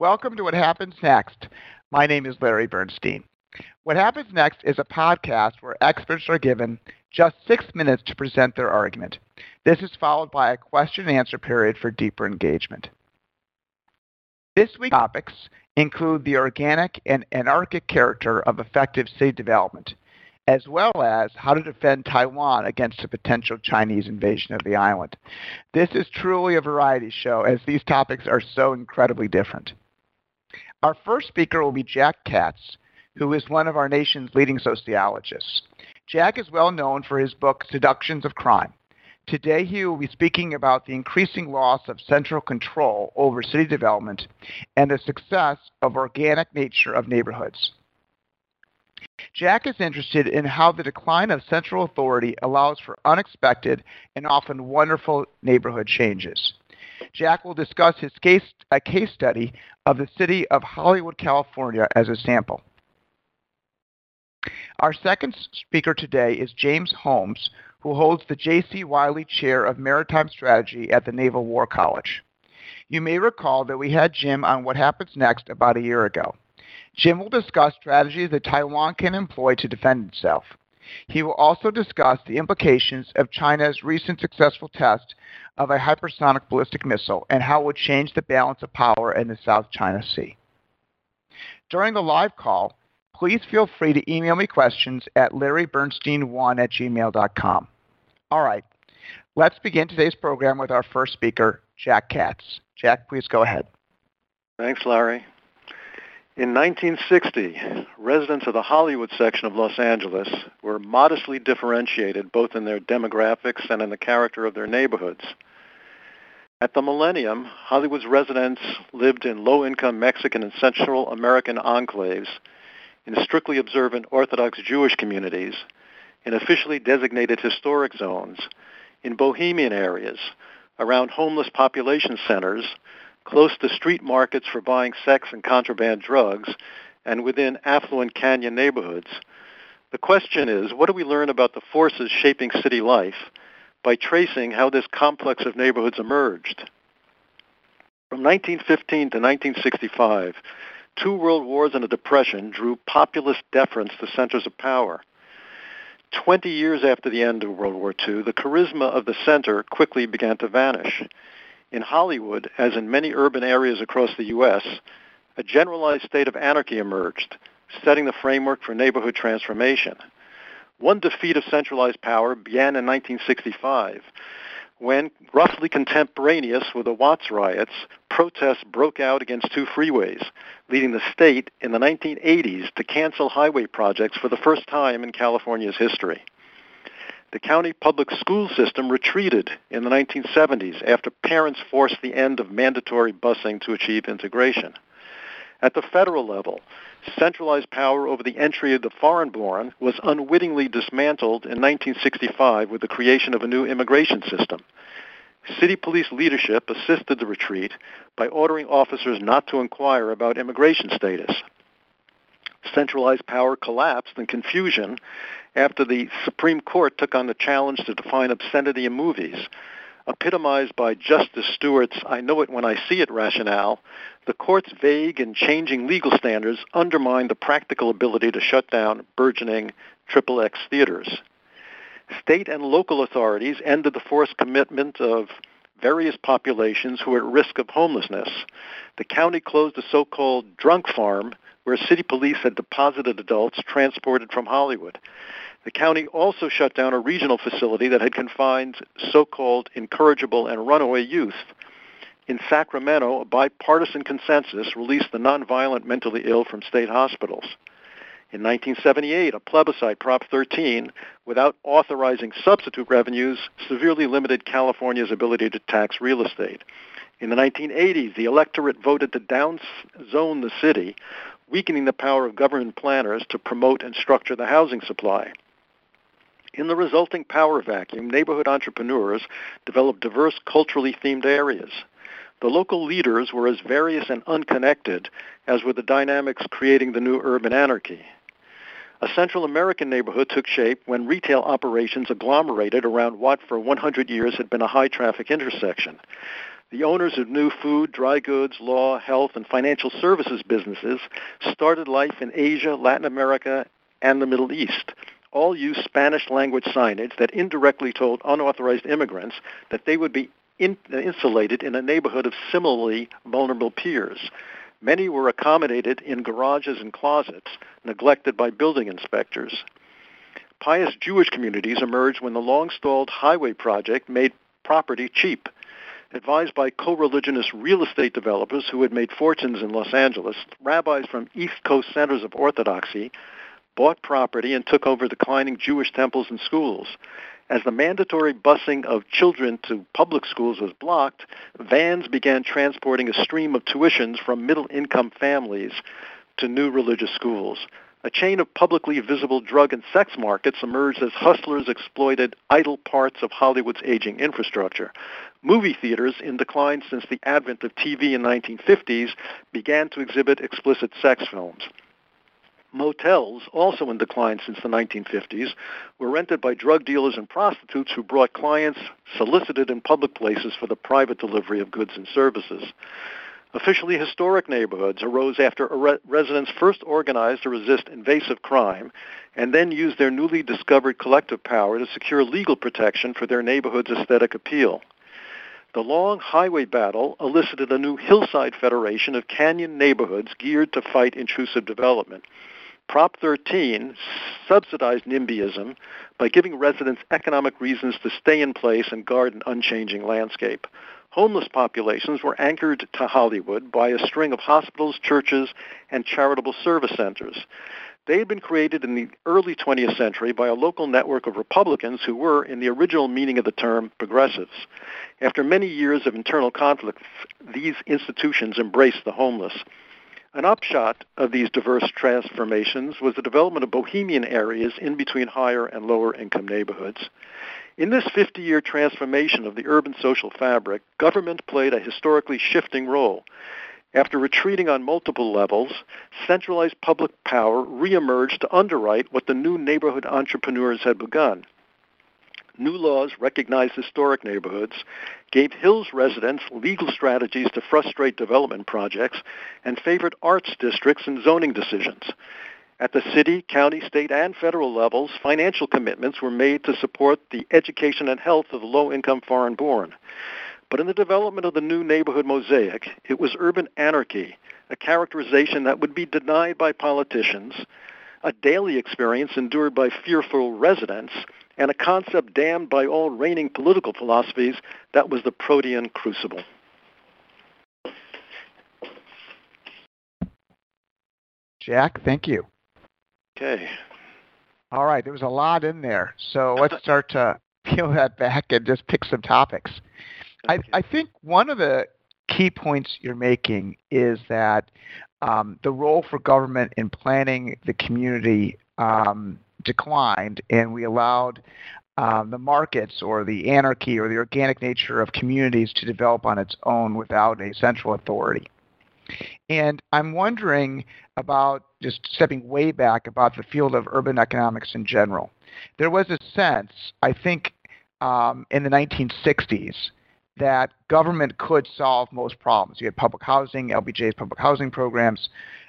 Welcome to What Happens Next. My name is Larry Bernstein. What Happens Next is a podcast where experts are given just six minutes to present their argument. This is followed by a question and answer period for deeper engagement. This week's topics include the organic and anarchic character of effective city development, as well as how to defend Taiwan against a potential Chinese invasion of the island. This is truly a variety show as these topics are so incredibly different. Our first speaker will be Jack Katz, who is one of our nation's leading sociologists. Jack is well known for his book Seductions of Crime. Today he will be speaking about the increasing loss of central control over city development and the success of organic nature of neighborhoods. Jack is interested in how the decline of central authority allows for unexpected and often wonderful neighborhood changes. Jack will discuss his case, a case study of the city of Hollywood, California as a sample. Our second speaker today is James Holmes, who holds the J.C. Wylie Chair of Maritime Strategy at the Naval War College. You may recall that we had Jim on What Happens Next about a year ago. Jim will discuss strategies that Taiwan can employ to defend itself. He will also discuss the implications of China's recent successful test of a hypersonic ballistic missile and how it would change the balance of power in the South China Sea. During the live call, please feel free to email me questions at larrybernstein1 at gmail.com. All right, let's begin today's program with our first speaker, Jack Katz. Jack, please go ahead. Thanks, Larry. In 1960, residents of the Hollywood section of Los Angeles were modestly differentiated both in their demographics and in the character of their neighborhoods. At the millennium, Hollywood's residents lived in low-income Mexican and Central American enclaves, in strictly observant Orthodox Jewish communities, in officially designated historic zones, in bohemian areas, around homeless population centers, close to street markets for buying sex and contraband drugs, and within affluent canyon neighborhoods. The question is, what do we learn about the forces shaping city life by tracing how this complex of neighborhoods emerged. From 1915 to 1965, two world wars and a depression drew populist deference to centers of power. Twenty years after the end of World War II, the charisma of the center quickly began to vanish. In Hollywood, as in many urban areas across the U.S., a generalized state of anarchy emerged, setting the framework for neighborhood transformation. One defeat of centralized power began in 1965 when, roughly contemporaneous with the Watts riots, protests broke out against two freeways, leading the state in the 1980s to cancel highway projects for the first time in California's history. The county public school system retreated in the 1970s after parents forced the end of mandatory busing to achieve integration. At the federal level, centralized power over the entry of the foreign-born was unwittingly dismantled in 1965 with the creation of a new immigration system. City police leadership assisted the retreat by ordering officers not to inquire about immigration status. Centralized power collapsed in confusion after the Supreme Court took on the challenge to define obscenity in movies, epitomized by Justice Stewart's I know it when I see it rationale, the court's vague and changing legal standards undermined the practical ability to shut down burgeoning triple X theaters. State and local authorities ended the forced commitment of various populations who were at risk of homelessness. The county closed a so-called drunk farm where city police had deposited adults transported from Hollywood. The county also shut down a regional facility that had confined so-called incorrigible and runaway youth. In Sacramento, a bipartisan consensus released the nonviolent mentally ill from state hospitals. In 1978, a plebiscite, Prop 13, without authorizing substitute revenues, severely limited California's ability to tax real estate. In the 1980s, the electorate voted to downzone the city, weakening the power of government planners to promote and structure the housing supply. In the resulting power vacuum, neighborhood entrepreneurs developed diverse culturally themed areas. The local leaders were as various and unconnected as were the dynamics creating the new urban anarchy. A Central American neighborhood took shape when retail operations agglomerated around what for 100 years had been a high traffic intersection. The owners of new food, dry goods, law, health, and financial services businesses started life in Asia, Latin America, and the Middle East. All used Spanish language signage that indirectly told unauthorized immigrants that they would be in, insulated in a neighborhood of similarly vulnerable peers. Many were accommodated in garages and closets, neglected by building inspectors. Pious Jewish communities emerged when the long-stalled highway project made property cheap advised by co-religionist real estate developers who had made fortunes in Los Angeles, rabbis from East Coast centers of orthodoxy bought property and took over declining Jewish temples and schools. As the mandatory busing of children to public schools was blocked, vans began transporting a stream of tuitions from middle-income families to new religious schools. A chain of publicly visible drug and sex markets emerged as hustlers exploited idle parts of Hollywood's aging infrastructure. Movie theaters, in decline since the advent of TV in the 1950s, began to exhibit explicit sex films. Motels, also in decline since the 1950s, were rented by drug dealers and prostitutes who brought clients solicited in public places for the private delivery of goods and services. Officially historic neighborhoods arose after re- residents first organized to resist invasive crime and then used their newly discovered collective power to secure legal protection for their neighborhood's aesthetic appeal. The long highway battle elicited a new hillside federation of canyon neighborhoods geared to fight intrusive development. Prop 13 subsidized NIMBYism by giving residents economic reasons to stay in place and guard an unchanging landscape. Homeless populations were anchored to Hollywood by a string of hospitals, churches, and charitable service centers. They had been created in the early 20th century by a local network of Republicans who were, in the original meaning of the term, progressives. After many years of internal conflict, these institutions embraced the homeless. An upshot of these diverse transformations was the development of bohemian areas in between higher and lower income neighborhoods. In this 50-year transformation of the urban social fabric, government played a historically shifting role. After retreating on multiple levels, centralized public power reemerged to underwrite what the new neighborhood entrepreneurs had begun. New laws recognized historic neighborhoods, gave Hills residents legal strategies to frustrate development projects, and favored arts districts in zoning decisions. At the city, county, state, and federal levels, financial commitments were made to support the education and health of low-income foreign-born. But in the development of the new neighborhood mosaic, it was urban anarchy, a characterization that would be denied by politicians, a daily experience endured by fearful residents, and a concept damned by all reigning political philosophies that was the protean crucible. Jack, thank you. Okay. All right, there was a lot in there. So let's start to peel that back and just pick some topics. I, I think one of the key points you're making is that um, the role for government in planning the community um, declined, and we allowed um, the markets or the anarchy or the organic nature of communities to develop on its own without a central authority. And I'm wondering about just stepping way back about the field of urban economics in general. There was a sense, I think, um, in the 1960s that government could solve most problems. You had public housing, LBJ's public housing programs,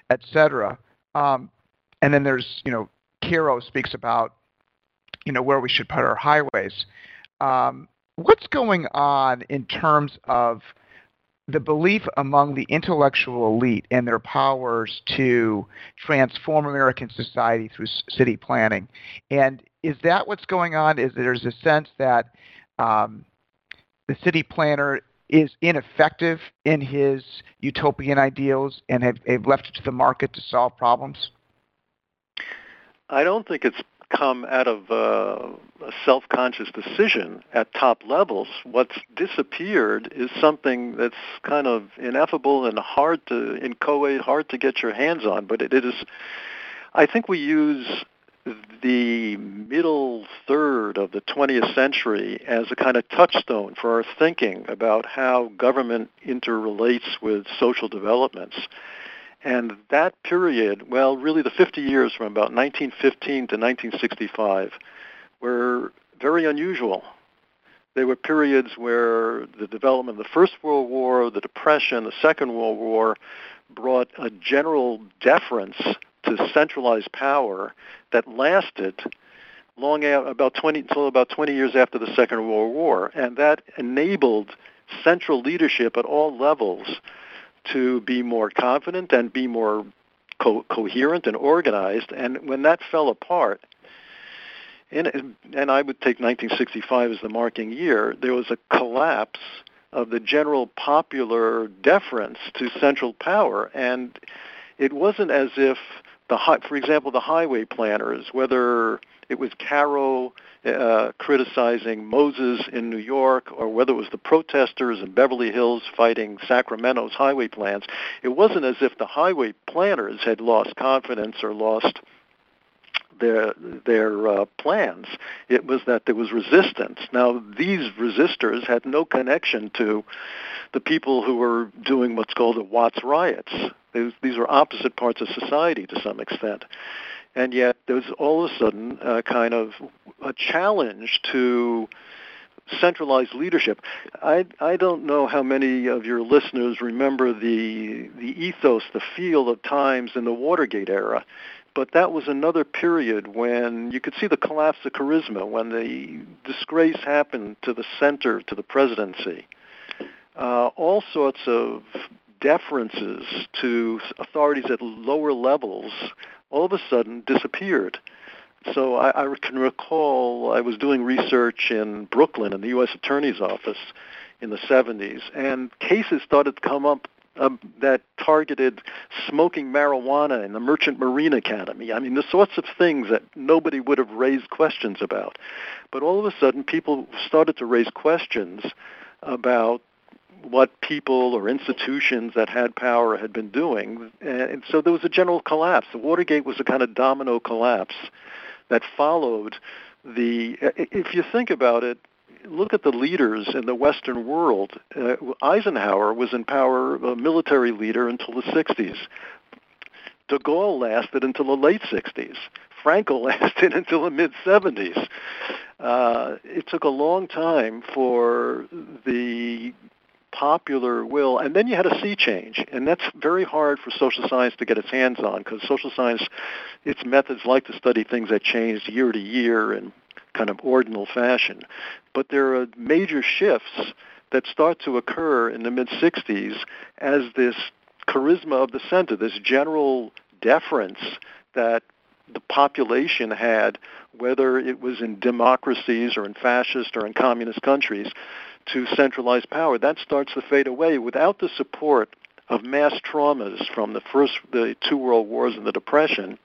et cetera. Um, and then there's, you know, Caro speaks about, you know, where we should put our highways. Um, what's going on in terms of the belief among the intellectual elite and their powers to transform American society through city planning? And is that what's going on? Is there's a sense that um, the city planner is ineffective in his utopian ideals and have, have left it to the market to solve problems? I don't think it's come out of uh, a self-conscious decision at top levels. What's disappeared is something that's kind of ineffable and hard to inchoate, hard to get your hands on. But it is, I think we use the middle third of the 20th century as a kind of touchstone for our thinking about how government interrelates with social developments. And that period, well, really the 50 years from about 1915 to 1965, were very unusual. There were periods where the development of the First World War, the Depression, the Second World War brought a general deference to centralized power that lasted long about 20 until about 20 years after the Second World War, and that enabled central leadership at all levels to be more confident and be more co- coherent and organized. And when that fell apart, and I would take 1965 as the marking year, there was a collapse of the general popular deference to central power, and it wasn't as if the, for example, the highway planners, whether it was Caro uh, criticizing Moses in New York, or whether it was the protesters in Beverly Hills fighting Sacramento's highway plans, it wasn't as if the highway planners had lost confidence or lost their their uh, plans. It was that there was resistance. Now these resistors had no connection to the people who were doing what's called the Watts riots. These, these were opposite parts of society to some extent and yet there's all of a sudden a kind of a challenge to centralized leadership. I I don't know how many of your listeners remember the the ethos, the feel of times in the Watergate era, but that was another period when you could see the collapse of charisma, when the disgrace happened to the center, to the presidency. Uh, all sorts of deferences to authorities at lower levels all of a sudden disappeared. So I, I can recall I was doing research in Brooklyn in the U.S. Attorney's Office in the 70s, and cases started to come up um, that targeted smoking marijuana in the Merchant Marine Academy. I mean, the sorts of things that nobody would have raised questions about. But all of a sudden, people started to raise questions about what people or institutions that had power had been doing. And so there was a general collapse. The Watergate was a kind of domino collapse that followed the, if you think about it, look at the leaders in the Western world. Uh, Eisenhower was in power, a military leader, until the 60s. De Gaulle lasted until the late 60s. Franco lasted until the mid 70s. Uh, it took a long time for the popular will, and then you had a sea change, and that's very hard for social science to get its hands on because social science, its methods like to study things that change year to year in kind of ordinal fashion. But there are major shifts that start to occur in the mid 60s as this charisma of the center, this general deference that the population had, whether it was in democracies or in fascist or in communist countries, to centralized power. That starts to fade away without the support of mass traumas from the first, the two world wars and the depression.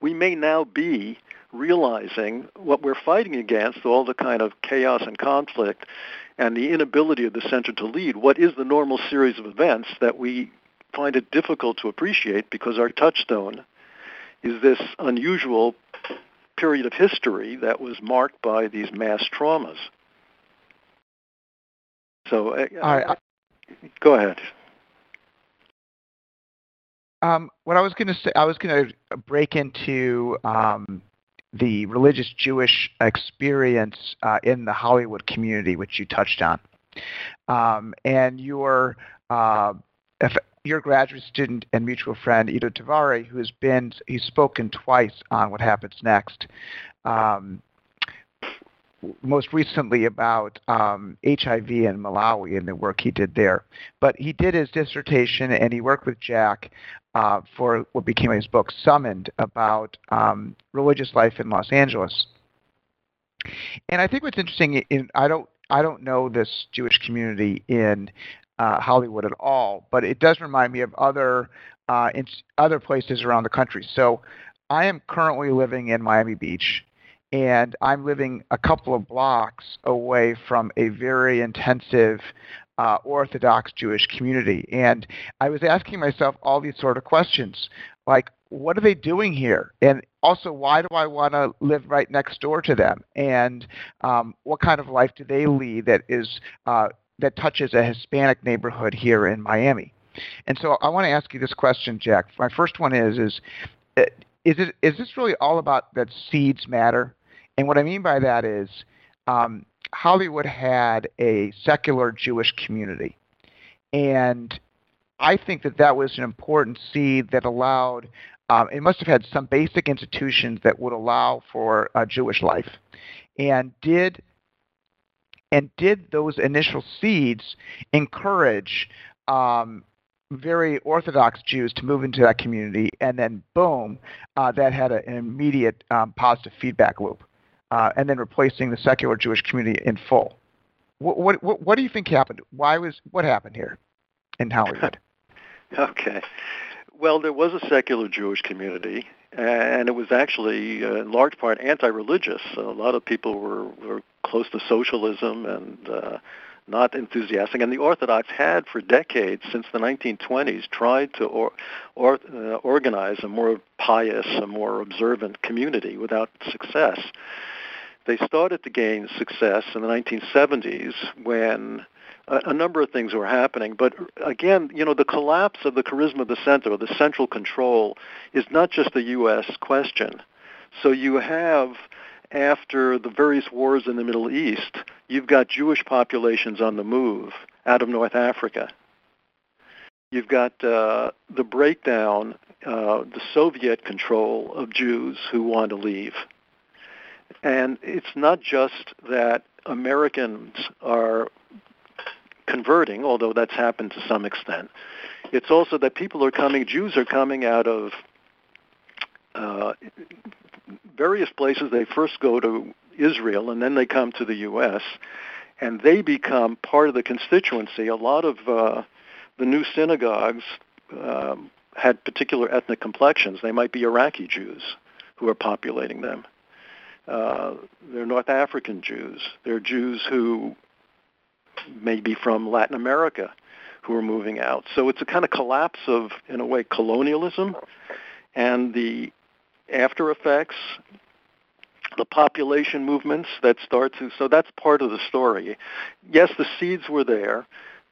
We may now be realizing what we're fighting against, all the kind of chaos and conflict and the inability of the center to lead, what is the normal series of events that we find it difficult to appreciate because our touchstone is this unusual period of history that was marked by these mass traumas. So, uh, All right. go ahead. Um, what I was going to say, I was going to break into um, the religious Jewish experience uh, in the Hollywood community, which you touched on, um, and your uh, your graduate student and mutual friend Ido Tavory, who has been he's spoken twice on what happens next. Um, most recently about um, HIV in Malawi and the work he did there. But he did his dissertation and he worked with Jack uh, for what became his book, Summoned, about um, religious life in Los Angeles. And I think what's interesting, in, I don't, I don't know this Jewish community in uh, Hollywood at all, but it does remind me of other uh, in other places around the country. So I am currently living in Miami Beach, and I'm living a couple of blocks away from a very intensive uh, Orthodox Jewish community. And I was asking myself all these sort of questions, like, what are they doing here? And also, why do I want to live right next door to them? And um, what kind of life do they lead that is uh, that touches a Hispanic neighborhood here in Miami? And so, I want to ask you this question, Jack. My first one is: is uh, is it is this really all about that seeds matter? And what I mean by that is, um, Hollywood had a secular Jewish community. And I think that that was an important seed that allowed, um, it must have had some basic institutions that would allow for a Jewish life. And did and did those initial seeds encourage um, very Orthodox Jews to move into that community, and then boom, uh, that had a, an immediate um, positive feedback loop, uh, and then replacing the secular Jewish community in full. What, what, what do you think happened? Why was what happened here in Hollywood? okay, well, there was a secular Jewish community, and it was actually uh, in large part anti-religious. A lot of people were, were close to socialism and uh, not enthusiastic. And the Orthodox had, for decades, since the 1920s, tried to or, or, uh, organize a more pious, a more observant community without success. They started to gain success in the 1970s when a, a number of things were happening. But again, you know, the collapse of the charisma of the center, or the central control, is not just a U.S. question. So you have after the various wars in the Middle East, you've got Jewish populations on the move out of North Africa. You've got uh, the breakdown, uh, the Soviet control of Jews who want to leave. And it's not just that Americans are converting, although that's happened to some extent. It's also that people are coming, Jews are coming out of uh, various places. They first go to Israel and then they come to the U.S. and they become part of the constituency. A lot of uh, the new synagogues um, had particular ethnic complexions. They might be Iraqi Jews who are populating them. Uh, they're North African Jews. They're Jews who may be from Latin America who are moving out. So it's a kind of collapse of, in a way, colonialism and the after effects, the population movements that start to. So that's part of the story. Yes, the seeds were there.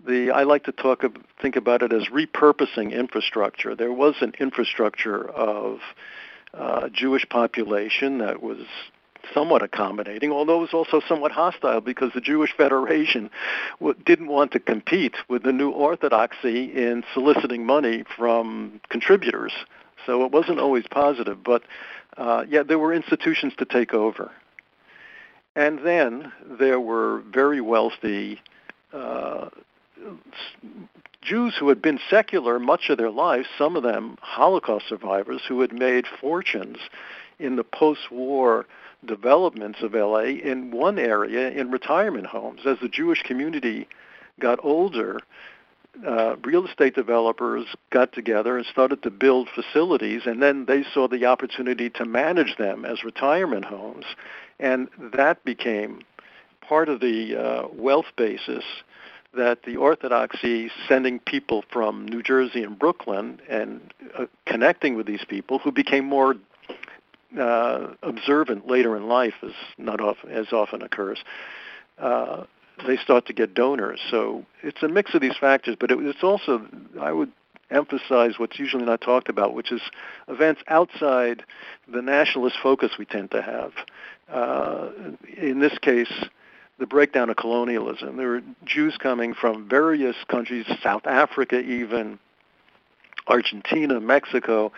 The I like to talk think about it as repurposing infrastructure. There was an infrastructure of uh, Jewish population that was somewhat accommodating, although it was also somewhat hostile because the Jewish Federation didn't want to compete with the new orthodoxy in soliciting money from contributors. So it wasn't always positive, but uh, yeah, there were institutions to take over. And then there were very wealthy uh, Jews who had been secular much of their lives, some of them Holocaust survivors who had made fortunes in the post-war developments of LA in one area in retirement homes. As the Jewish community got older, uh, real estate developers got together and started to build facilities, and then they saw the opportunity to manage them as retirement homes, and that became part of the uh, wealth basis that the Orthodoxy sending people from New Jersey and Brooklyn and uh, connecting with these people who became more uh, observant later in life, as not often, as often occurs. Uh, they start to get donors. So it's a mix of these factors, but it, it's also, I would emphasize what's usually not talked about, which is events outside the nationalist focus we tend to have. Uh, in this case, the breakdown of colonialism. There were Jews coming from various countries, South Africa even, Argentina, Mexico,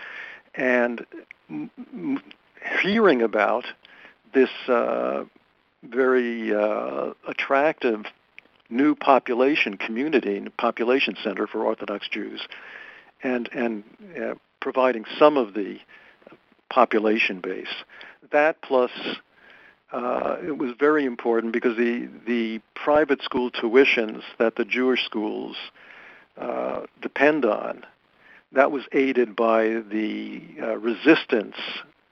and hearing about this uh, very uh, attractive new population community, population center for Orthodox Jews, and and uh, providing some of the population base. That plus uh, it was very important because the the private school tuitions that the Jewish schools uh, depend on, that was aided by the uh, resistance,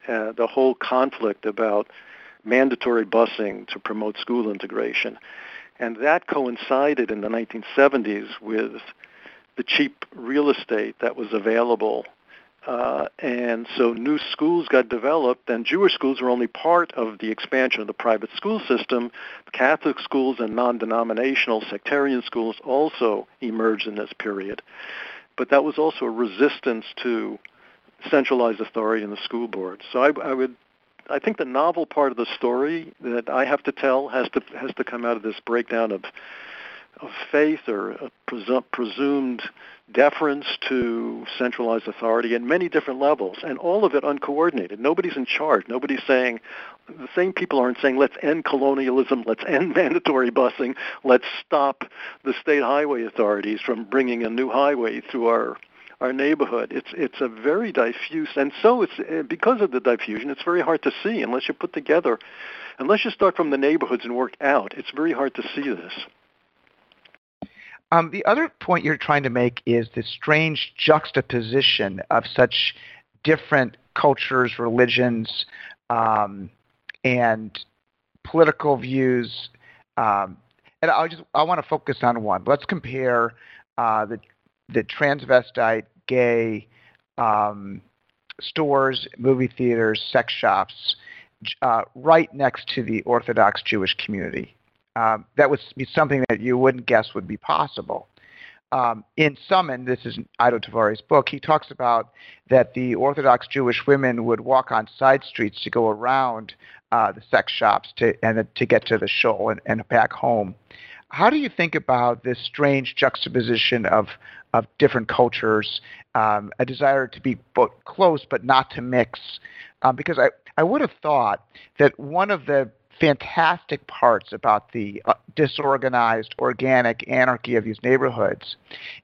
uh, the whole conflict about mandatory busing to promote school integration. And that coincided in the 1970s with the cheap real estate that was available. Uh, and so new schools got developed, and Jewish schools were only part of the expansion of the private school system. Catholic schools and non-denominational sectarian schools also emerged in this period. But that was also a resistance to centralized authority in the school board. So I, I would I think the novel part of the story that I have to tell has to has to come out of this breakdown of of faith or presu- presumed deference to centralized authority at many different levels, and all of it uncoordinated. Nobody's in charge. Nobody's saying, the same people aren't saying, let's end colonialism, let's end mandatory busing, let's stop the state highway authorities from bringing a new highway through our our neighborhood. It's it's a very diffuse, and so it's eh, because of the diffusion. It's very hard to see unless you put together, unless you start from the neighborhoods and work out. It's very hard to see this. Um, the other point you're trying to make is the strange juxtaposition of such different cultures, religions, um, and political views. Um, and I just I want to focus on one. Let's compare uh, the the transvestite, gay um, stores, movie theaters, sex shops, uh, right next to the Orthodox Jewish community um, that would be something that you wouldn't guess would be possible. Um, in Summon, this is Ido Tavory's book, he talks about that the Orthodox Jewish women would walk on side streets to go around uh, the sex shops to and to get to the shul and, and back home. How do you think about this strange juxtaposition of of different cultures, um, a desire to be both close but not to mix? Um, because I, I would have thought that one of the fantastic parts about the uh, disorganized, organic anarchy of these neighborhoods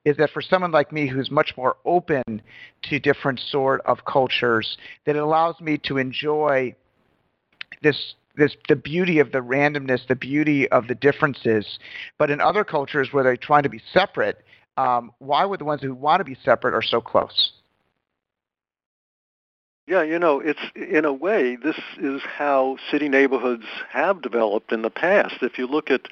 is that for someone like me who's much more open to different sort of cultures, that it allows me to enjoy this this the beauty of the randomness, the beauty of the differences. But in other cultures where they're trying to be separate, um, why would the ones who want to be separate are so close? Yeah, you know, it's in a way this is how city neighborhoods have developed in the past. If you look at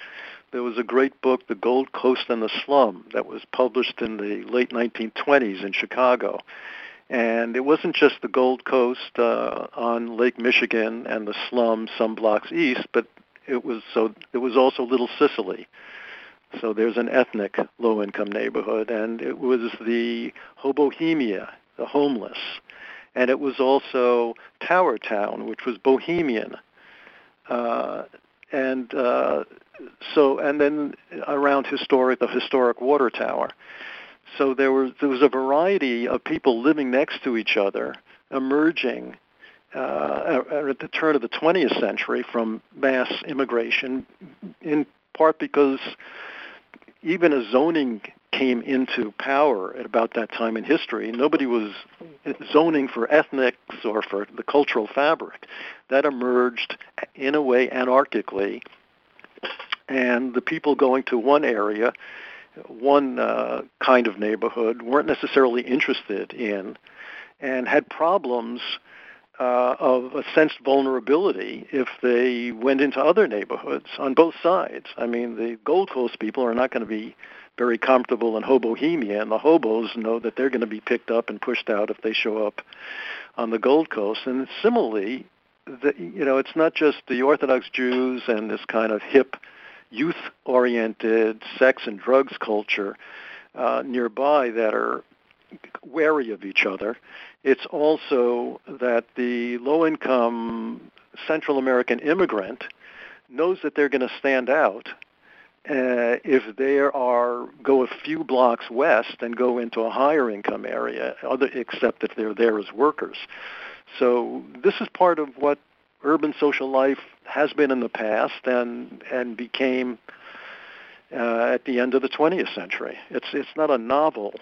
there was a great book, The Gold Coast and the Slum, that was published in the late 1920s in Chicago. And it wasn't just the Gold Coast uh, on Lake Michigan and the slum some blocks east, but it was so it was also Little Sicily. So there's an ethnic low-income neighborhood, and it was the hobohemia, the homeless, and it was also Tower Town, which was bohemian. Uh, and uh, so, and then around historic, the historic water tower. So there was there was a variety of people living next to each other, emerging uh, at the turn of the 20th century from mass immigration, in part because even as zoning came into power at about that time in history, nobody was zoning for ethnics or for the cultural fabric. That emerged in a way anarchically, and the people going to one area, one uh, kind of neighborhood, weren't necessarily interested in, and had problems uh, of a sensed vulnerability if they went into other neighborhoods on both sides. I mean, the Gold Coast people are not going to be very comfortable in hobohemia, and the hobos know that they're going to be picked up and pushed out if they show up on the Gold Coast. And similarly, the, you know, it's not just the Orthodox Jews and this kind of hip, youth-oriented sex and drugs culture uh, nearby that are wary of each other. It's also that the low-income Central American immigrant knows that they're going to stand out uh, if they are go a few blocks west and go into a higher income area, other except if they're there as workers. So this is part of what urban social life has been in the past and and became uh, at the end of the 20th century. It's it's not a novel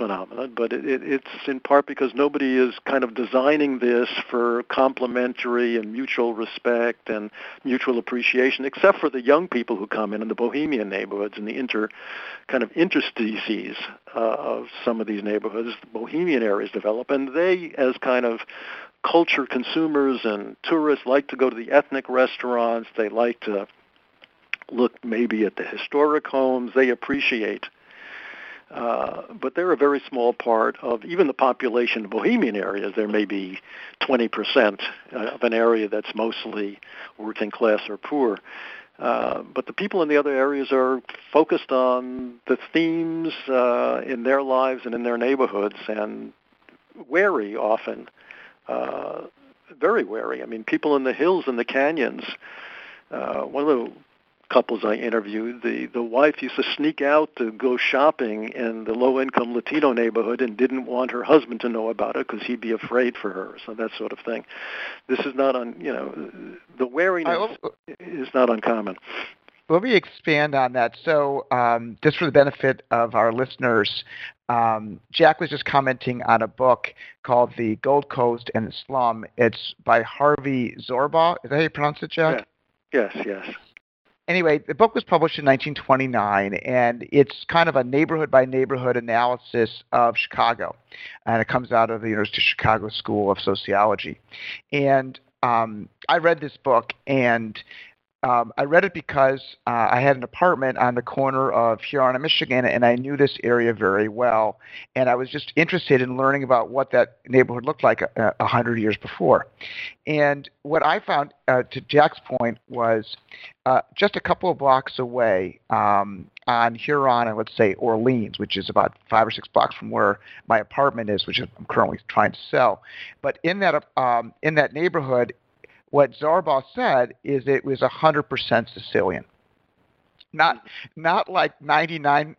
phenomenon, but it, it, it's in part because nobody is kind of designing this for complementary and mutual respect and mutual appreciation, except for the young people who come in in the bohemian neighborhoods and the inter kind of interstices uh, of some of these neighborhoods. The bohemian areas develop, and they, as kind of culture consumers and tourists, like to go to the ethnic restaurants. They like to look maybe at the historic homes. They appreciate uh, but they're a very small part of even the population of Bohemian areas. There may be 20% uh, of an area that's mostly working class or poor. Uh, but the people in the other areas are focused on the themes uh, in their lives and in their neighborhoods and wary often uh, very wary. I mean, people in the hills and the canyons. One of the couples I interviewed, the the wife used to sneak out to go shopping in the low income Latino neighborhood and didn't want her husband to know about it because he'd be afraid for her. So that sort of thing. This is not on you know the wariness is not uncommon. Let me expand on that. So, um, just for the benefit of our listeners, um, Jack was just commenting on a book called The Gold Coast and the Slum. It's by Harvey Zorbaugh. Is that how you pronounce it, Jack? Yeah. Yes, yes anyway, the book was published in 1929, and it's kind of a neighborhood by neighborhood analysis of Chicago, and it comes out of the University of Chicago School of Sociology. And um, I read this book, and um, I read it because uh, I had an apartment on the corner of Huron and Michigan, and I knew this area very well. And I was just interested in learning about what that neighborhood looked like a, a hundred years before. And what I found, uh, to Jack's point, was uh, just a couple of blocks away um, on Huron and let's say Orleans, which is about five or six blocks from where my apartment is, which I'm currently trying to sell. But in that um, in that neighborhood what Zorbaugh said is it was 100% Sicilian. Not not like 99%,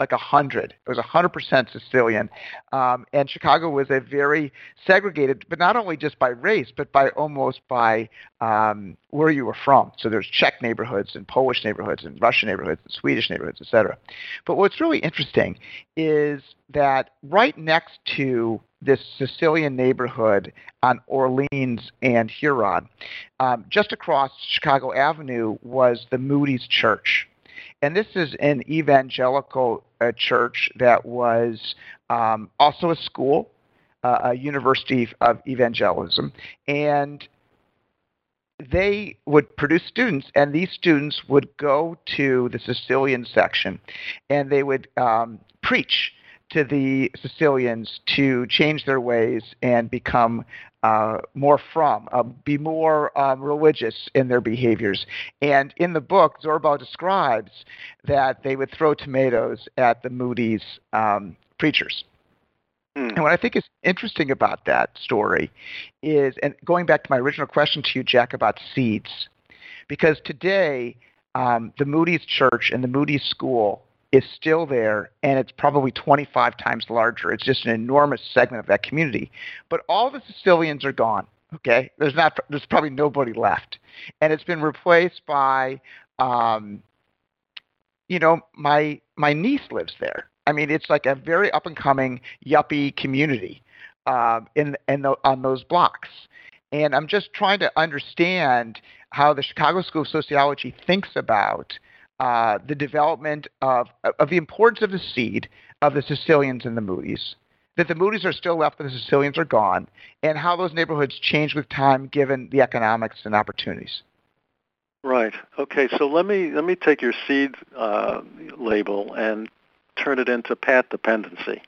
like 100. It was 100% Sicilian. Um, and Chicago was a very segregated, but not only just by race, but by almost by um, where you were from. So there's Czech neighborhoods and Polish neighborhoods and Russian neighborhoods and Swedish neighborhoods, etc. But what's really interesting is that right next to this Sicilian neighborhood on Orleans and Huron. Um, just across Chicago Avenue was the Moody's Church. And this is an evangelical uh, church that was um, also a school, uh, a university of evangelism. And they would produce students, and these students would go to the Sicilian section and they would um, preach to the Sicilians to change their ways and become uh, more from, uh, be more um, religious in their behaviors. And in the book, Zorbaugh describes that they would throw tomatoes at the Moody's um, preachers. Mm. And what I think is interesting about that story is, and going back to my original question to you, Jack, about seeds, because today um, the Moody's Church and the Moody's School is still there and it's probably 25 times larger. It's just an enormous segment of that community. But all the Sicilians are gone. Okay, there's not there's probably nobody left, and it's been replaced by, um, you know, my my niece lives there. I mean, it's like a very up and coming yuppie community uh, in in the, on those blocks. And I'm just trying to understand how the Chicago School of Sociology thinks about uh, the development of, of the importance of the seed of the Sicilians and the Moody's, that the Moody's are still left, but the Sicilians are gone, and how those neighborhoods change with time given the economics and opportunities. Right. Okay. So let me let me take your seed uh, label and turn it into path dependency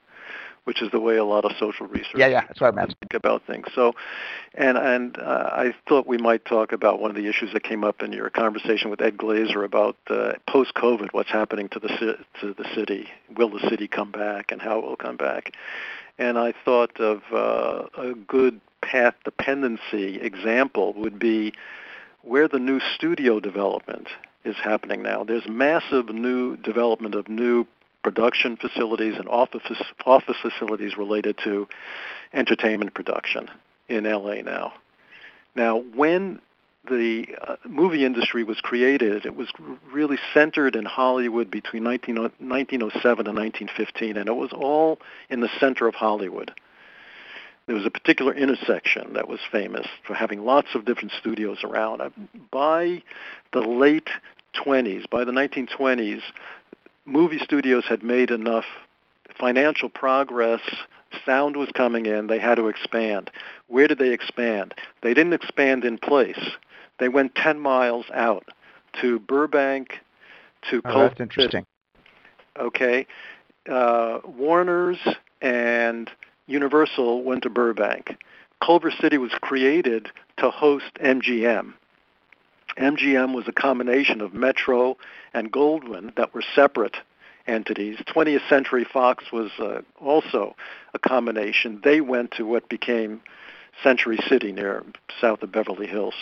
which is the way a lot of social research yeah yeah that's what I meant think about things. So, and and uh, I thought we might talk about one of the issues that came up in your conversation with Ed Glaeser about uh, post-COVID, what's happening to the to the city. Will the city come back, and how it will come back? And I thought of uh, a good path dependency example would be where the new studio development is happening now. There's massive new development of new production facilities and office office facilities related to entertainment production in LA now. Now, when the uh, movie industry was created, it was really centered in Hollywood between 19, 1907 and 1915, and it was all in the center of Hollywood. There was a particular intersection that was famous for having lots of different studios around. By the late 20s, by the 1920s, movie studios had made enough financial progress, sound was coming in, they had to expand. Where did they expand? They didn't expand in place. They went 10 miles out to Burbank, to oh, That's interesting. Okay. Uh, Warner's and Universal went to Burbank. Culver City was created to host MGM. MGM was a combination of Metro and Goldwyn that were separate entities. 20th Century Fox was uh, also a combination. They went to what became Century City near south of Beverly Hills.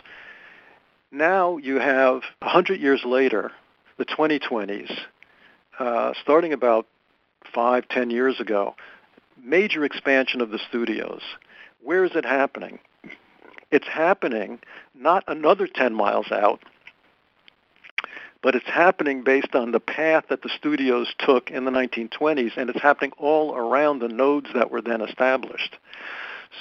Now you have 100 years later, the 2020s, uh, starting about five, ten years ago, major expansion of the studios. Where is it happening? It's happening not another 10 miles out, but it's happening based on the path that the studios took in the 1920s, and it's happening all around the nodes that were then established.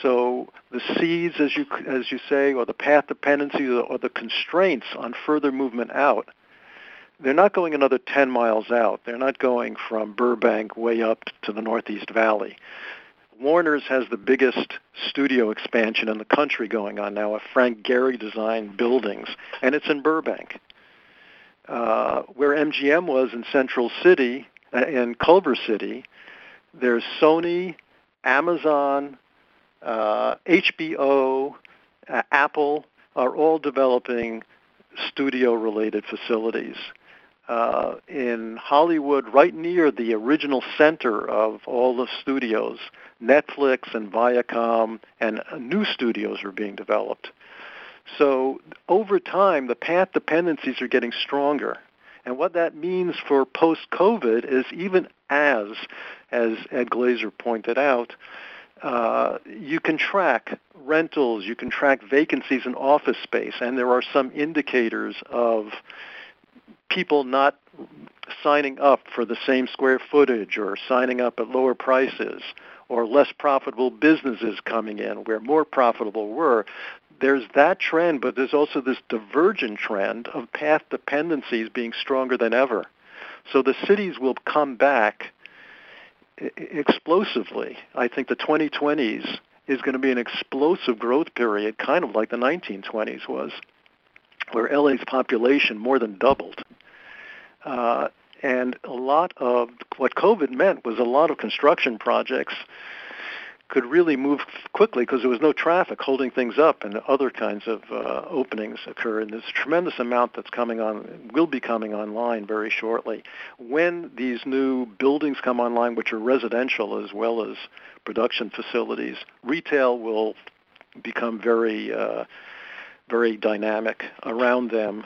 So the seeds, as you as you say, or the path dependency, or the constraints on further movement out, they're not going another 10 miles out. They're not going from Burbank way up to the Northeast Valley. Warner's has the biggest studio expansion in the country going on now, a Frank Gehry designed buildings, and it's in Burbank. Uh, where MGM was in Central City, uh, in Culver City, there's Sony, Amazon, uh, HBO, uh, Apple are all developing studio-related facilities. Uh, in Hollywood, right near the original center of all the studios, Netflix and Viacom and uh, new studios are being developed. So over time, the path dependencies are getting stronger. And what that means for post-COVID is even as, as Ed Glaeser pointed out, uh, you can track rentals, you can track vacancies in office space, and there are some indicators of people not signing up for the same square footage or signing up at lower prices or less profitable businesses coming in where more profitable were. There's that trend, but there's also this divergent trend of path dependencies being stronger than ever. So the cities will come back explosively. I think the 2020s is going to be an explosive growth period, kind of like the 1920s was, where LA's population more than doubled. Uh, and a lot of what COVID meant was a lot of construction projects could really move quickly because there was no traffic holding things up and other kinds of uh, openings occur. And there's a tremendous amount that's coming on, will be coming online very shortly. When these new buildings come online, which are residential as well as production facilities, retail will become very, uh, very dynamic around them.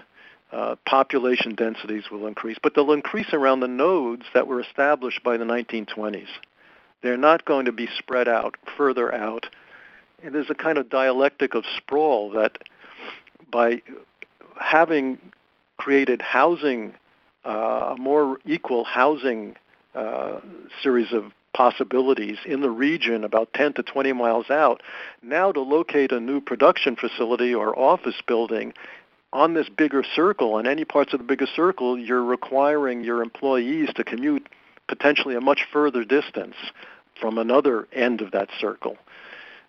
Uh, population densities will increase, but they'll increase around the nodes that were established by the 1920s. They're not going to be spread out further out. And there's a kind of dialectic of sprawl that by having created housing, uh, a more equal housing uh, series of possibilities in the region about 10 to 20 miles out, now to locate a new production facility or office building on this bigger circle, on any parts of the bigger circle, you're requiring your employees to commute potentially a much further distance from another end of that circle.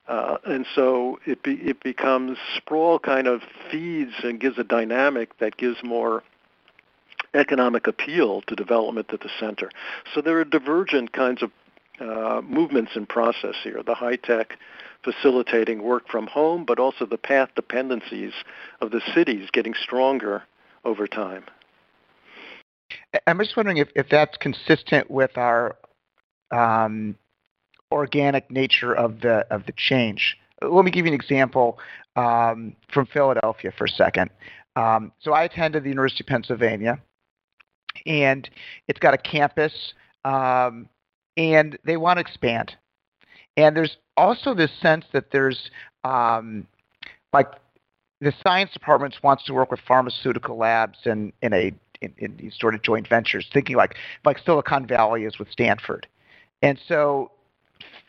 Uh, and so it, be, it becomes sprawl kind of feeds and gives a dynamic that gives more economic appeal to development at the center. So there are divergent kinds of uh, movements in process here. The high tech facilitating work from home, but also the path dependencies of the cities getting stronger over time. I'm just wondering if, if that's consistent with our um, organic nature of the of the change. Let me give you an example um, from Philadelphia for a second. Um, so I attended the University of Pennsylvania, and it's got a campus, um, and they want to expand. And there's also this sense that there's um, like the science department wants to work with pharmaceutical labs and in a in, in these sort of joint ventures, thinking like like Silicon Valley is with Stanford. And so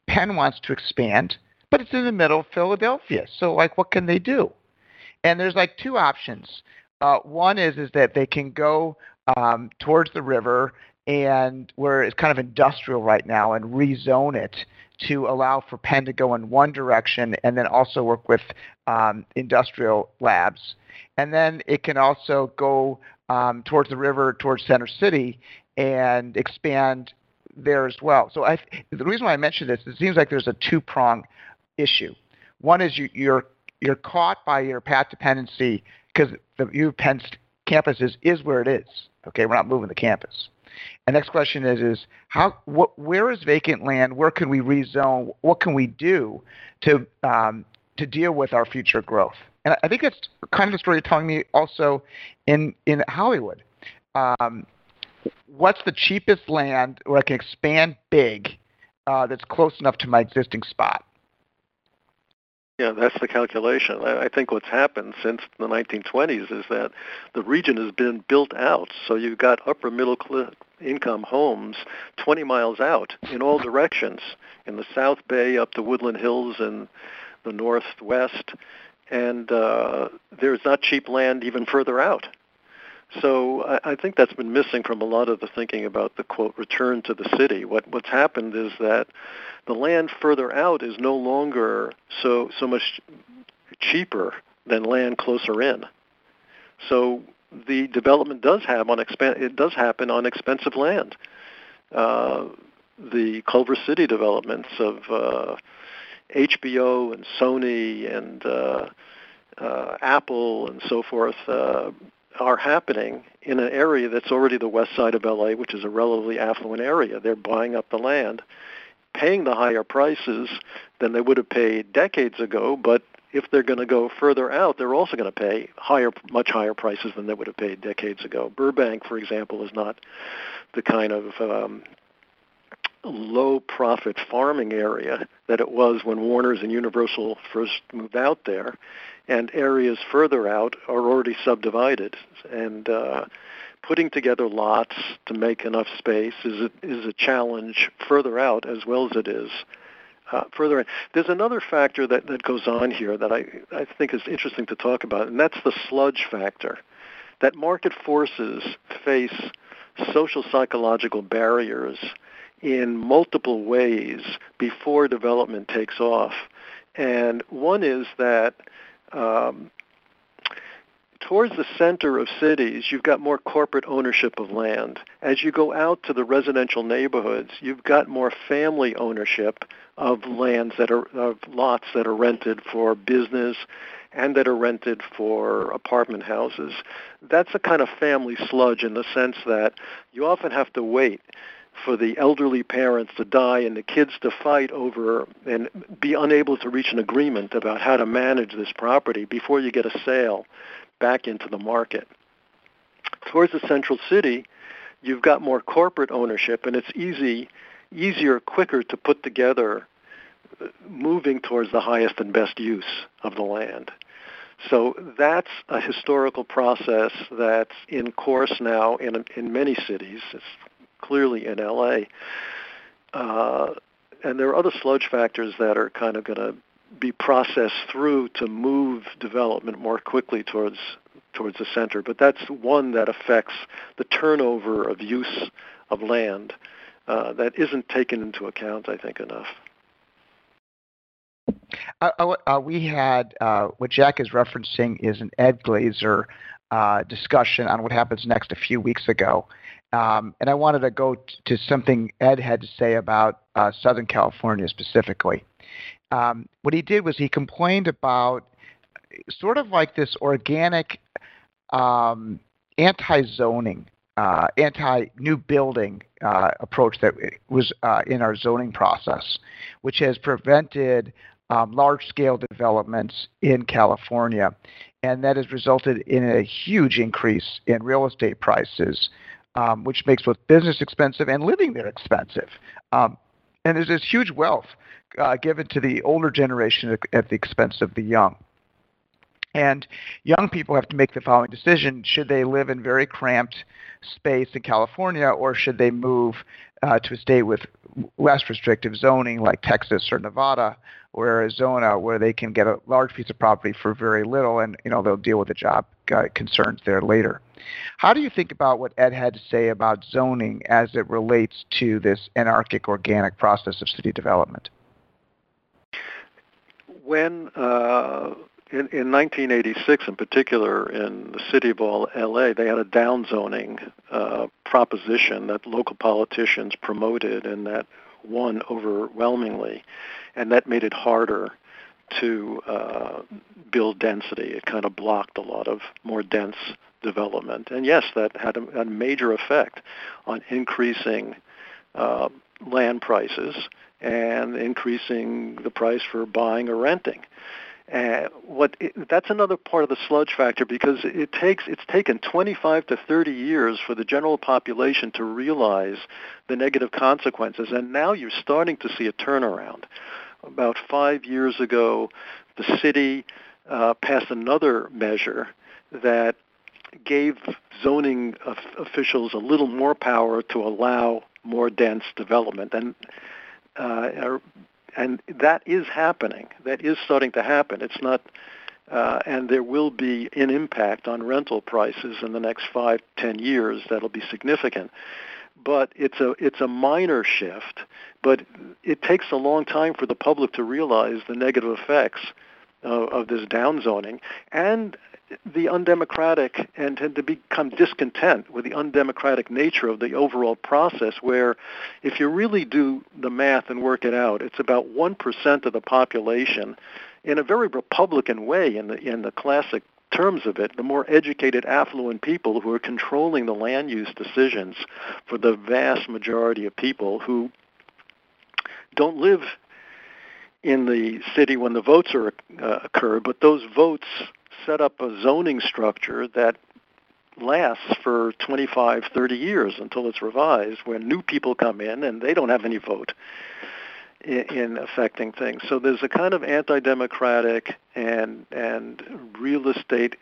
Penn wants to expand, but it's in the middle of Philadelphia. So like what can they do? And there's like two options. Uh, one is is that they can go um, towards the river and where it's kind of industrial right now and rezone it to allow for Penn to go in one direction and then also work with um, industrial labs. And then it can also go um, towards the river, towards Center City, and expand there as well. So I, the reason why I mention this, it seems like there's a two-prong issue. One is you, you're you're caught by your path dependency because the U Penn campus is, is where it is. Okay, we're not moving the campus. And next question is is how where is vacant land? Where can we rezone? What can we do to um, to deal with our future growth. And I think that's kind of the story you're telling me also in in Hollywood. Um, what's the cheapest land where I can expand big uh, that's close enough to my existing spot? Yeah, that's the calculation. I think what's happened since the 1920s is that the region has been built out. So you've got upper middle income homes 20 miles out in all directions, in the South Bay up to Woodland Hills and the Northwest, and uh, there's not cheap land even further out. So I, I think that's been missing from a lot of the thinking about the quote return to the city. What what's happened is that the land further out is no longer so so much cheaper than land closer in. So the development does have on expan- it does happen on expensive land. Uh, the Culver City developments of uh, HBO and Sony and uh, uh, Apple and so forth uh, are happening in an area that's already the west side of LA, which is a relatively affluent area. They're buying up the land paying the higher prices than they would have paid decades ago, but if they're going to go further out, they're also going to pay higher, much higher prices than they would have paid decades ago. Burbank, for example, is not the kind of um, low profit farming area that it was when Warner's and Universal first moved out there, and areas further out are already subdivided. And uh, putting together lots to make enough space is a, is a challenge further out as well as it is uh, further in. There's another factor that, that goes on here that I, I think is interesting to talk about, and that's the sludge factor. That market forces face social psychological barriers in multiple ways before development takes off. And one is that um, towards the center of cities, you've got more corporate ownership of land. As you go out to the residential neighborhoods, you've got more family ownership of lands that are of lots that are rented for business and that are rented for apartment houses. That's a kind of family sludge in the sense that you often have to wait for the elderly parents to die and the kids to fight over and be unable to reach an agreement about how to manage this property before you get a sale back into the market. Towards the central city, you've got more corporate ownership, and it's easy, easier, quicker to put together uh, moving towards the highest and best use of the land. So that's a historical process that's in course now in in many cities. It's clearly in LA, uh, and there are other sludge factors that are kind of going to be processed through to move development more quickly towards towards the center. But that's one that affects the turnover of use of land uh, that isn't taken into account, I think, enough. Uh, uh, we had uh, what Jack is referencing is an Ed Glaeser uh, discussion on what happens next a few weeks ago. Um, and I wanted to go t- to something Ed had to say about uh, Southern California specifically um, what he did was he complained about sort of like this organic um, anti-zoning, uh, anti-new building uh, approach that was uh, in our zoning process, which has prevented um, large-scale developments in California, and that has resulted in a huge increase in real estate prices, um, which makes both business expensive and living there expensive. Um, and there's this huge wealth uh, given to the older generation at the expense of the young. And young people have to make the following decision should they live in very cramped space in California or should they move uh, to a state with less restrictive zoning like Texas or Nevada or Arizona where they can get a large piece of property for very little and you know they'll deal with the job uh, concerns there later. How do you think about what Ed had to say about zoning as it relates to this anarchic organic process of city development? When uh, in, in 1986, in particular, in the city of LA, they had a downzoning uh, proposition that local politicians promoted and that won overwhelmingly, and that made it harder to uh, build density. It kind of blocked a lot of more dense development, and yes, that had a, a major effect on increasing uh, land prices and increasing the price for buying or renting. Uh, what it, that's another part of the sludge factor because it takes it's taken 25 to 30 years for the general population to realize the negative consequences, and now you're starting to see a turnaround. About five years ago, the city uh, passed another measure that gave zoning officials a little more power to allow more dense development, and uh, and that is happening. That is starting to happen. It's not, uh, and there will be an impact on rental prices in the next five, ten years. That'll be significant. But it's a it's a minor shift. But it takes a long time for the public to realize the negative effects of, of this downzoning and the undemocratic and tend to become discontent with the undemocratic nature of the overall process where if you really do the math and work it out, it's about 1% of the population in a very Republican way in the, in the classic terms of it, the more educated, affluent people who are controlling the land use decisions for the vast majority of people who don't live in the city when the votes are uh, occur, but those votes set up a zoning structure that lasts for 25, 30 years until it's revised, when new people come in and they don't have any vote in, in affecting things. So there's a kind of anti-democratic and and real estate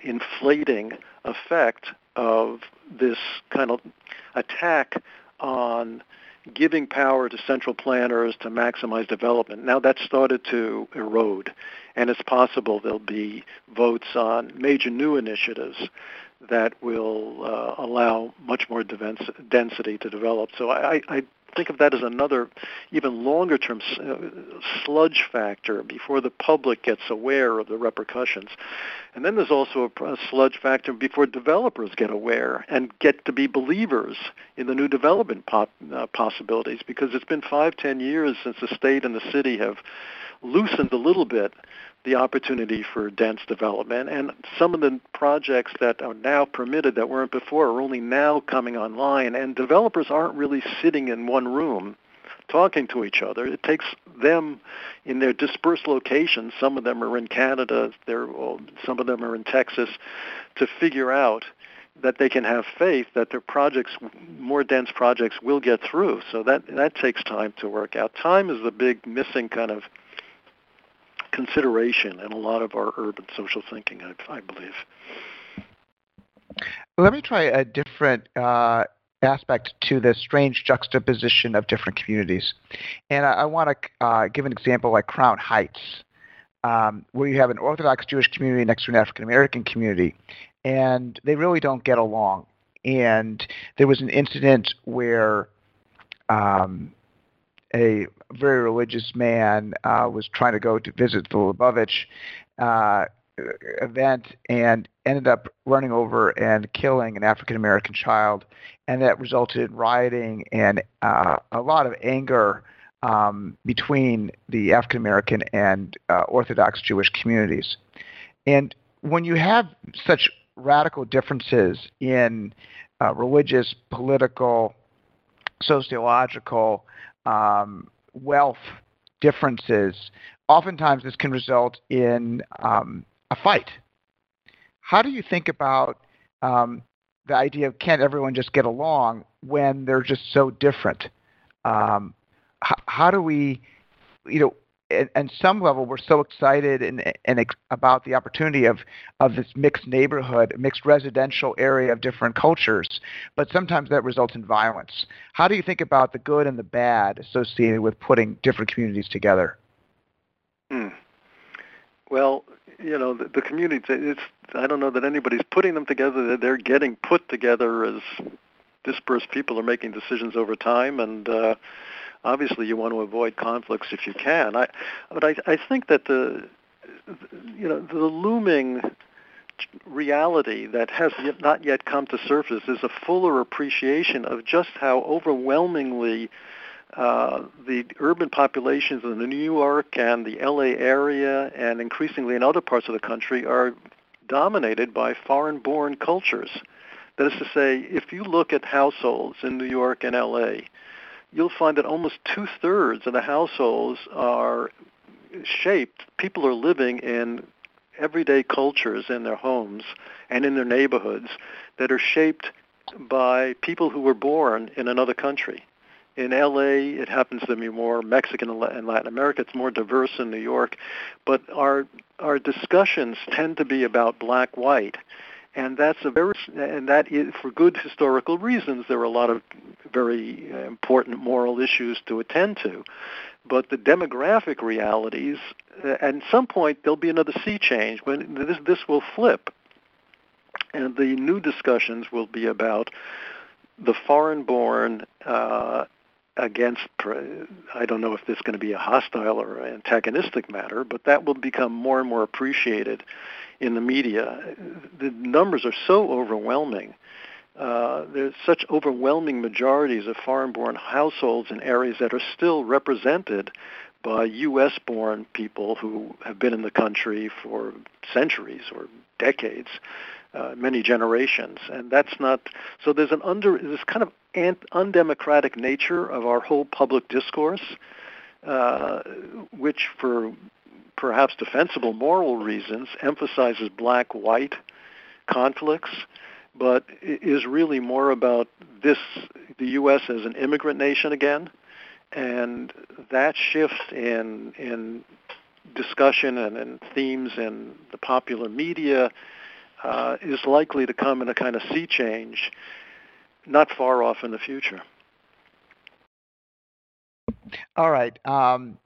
inflating effect of this kind of attack on giving power to central planners to maximize development. Now that's started to erode and it's possible there'll be votes on major new initiatives that will uh, allow much more density to develop. So I, I think of that as another even longer term uh, sludge factor before the public gets aware of the repercussions. And then there's also a, sludge factor before developers get aware and get to be believers in the new development pop, uh, possibilities because it's been five, ten years since the state and the city have loosened a little bit the opportunity for dense development. And some of the projects that are now permitted that weren't before are only now coming online. And developers aren't really sitting in one room talking to each other. It takes them in their dispersed locations. Some of them are in Canada. Some of them are in Texas, to figure out that they can have faith that their projects, more dense projects, will get through. So that that takes time to work out. Time is the big missing kind of consideration in a lot of our urban social thinking, I, I believe. Let me try a different uh, aspect to the strange juxtaposition of different communities. And I, I want to uh, give an example like Crown Heights, um, where you have an Orthodox Jewish community next to an African American community, and they really don't get along. And there was an incident where um, a very religious man uh, was trying to go to visit the Lubavitch uh, event and ended up running over and killing an African American child, and that resulted in rioting and uh, a lot of anger um, between the African American and uh, Orthodox Jewish communities. And when you have such radical differences in uh, religious, political, sociological, um, wealth differences, oftentimes this can result in um, a fight. How do you think about um, the idea of can't everyone just get along when they're just so different? Um, how, how do we, you know, at, some level, we're so excited and, and ex- about the opportunity of, of this mixed neighborhood, mixed residential area of different cultures, but sometimes that results in violence. How do you think about the good and the bad associated with putting different communities together? Hmm. Well, you know, the, the communities, it's, I don't know that anybody's putting them together. They're getting put together as dispersed people are making decisions over time, and uh, obviously you want to avoid conflicts if you can. I, but I, I think that the, you know, the looming reality that has not yet come to surface is a fuller appreciation of just how overwhelmingly uh, the urban populations in the New York and the LA area and increasingly in other parts of the country are dominated by foreign-born cultures. That is to say, if you look at households in New York and LA, you'll find that almost two-thirds of the households are shaped. People are living in everyday cultures in their homes and in their neighborhoods that are shaped by people who were born in another country. In LA, it happens to be more Mexican and Latin America. It's more diverse in New York, but our our discussions tend to be about black white, and that's a very and that is for good historical reasons. There are a lot of very important moral issues to attend to, but the demographic realities, uh, at some point there'll be another sea change when this this will flip, and the new discussions will be about the foreign-born uh, against I don't know if this is going to be a hostile or antagonistic matter, but that will become more and more appreciated in the media. The numbers are so overwhelming. Uh, there's such overwhelming majorities of foreign-born households in areas that are still represented by U.S.-born people who have been in the country for centuries or decades uh, many generations, and that's not. So there's an under this kind of ant, undemocratic nature of our whole public discourse, uh, which for perhaps defensible moral reasons emphasizes black-white conflicts, but is really more about this the U.S. as an immigrant nation again, and that shift in in discussion and, and themes in the popular media uh, is likely to come in a kind of sea change not far off in the future. All right. Um,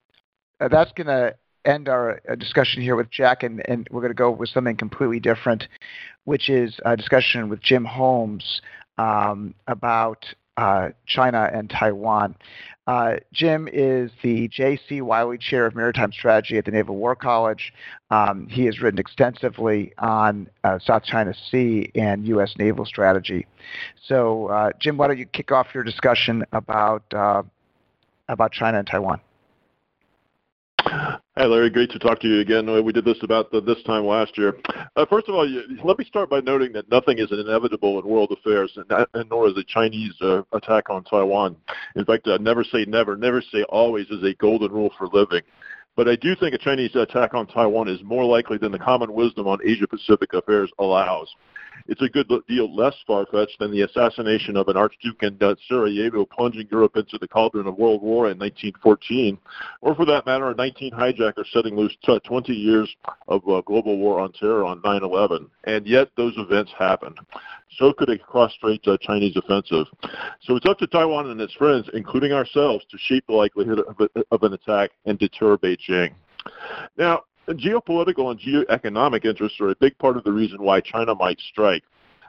that's going to end our uh, discussion here with Jack, and, and we're going to go with something completely different, which is a discussion with Jim Holmes um, about uh, China and Taiwan. Uh, Jim is the J.C. Wylie Chair of Maritime Strategy at the Naval War College. Um, he has written extensively on uh, South China Sea and U.S. naval strategy. So, uh, Jim, why don't you kick off your discussion about uh, about China and Taiwan? Hi, Larry. Great to talk to you again. We did this about the, this time last year. Uh, first of all, you, let me start by noting that nothing is inevitable in world affairs, and, not, and nor is a Chinese uh, attack on Taiwan. In fact, uh, never say never, never say always is a golden rule for living. But I do think a Chinese attack on Taiwan is more likely than the common wisdom on Asia Pacific affairs allows. It's a good deal less far-fetched than the assassination of an archduke in uh, Sarajevo, plunging Europe into the cauldron of World War in 1914, or for that matter, a 19 hijackers setting loose t- 20 years of uh, global war on terror on 9/11. And yet, those events happened. So could a cross-strait uh, Chinese offensive. So it's up to Taiwan and its friends, including ourselves, to shape the likelihood of, of an attack and deter Beijing. Now, geopolitical and geoeconomic interests are a big part of the reason why China might strike.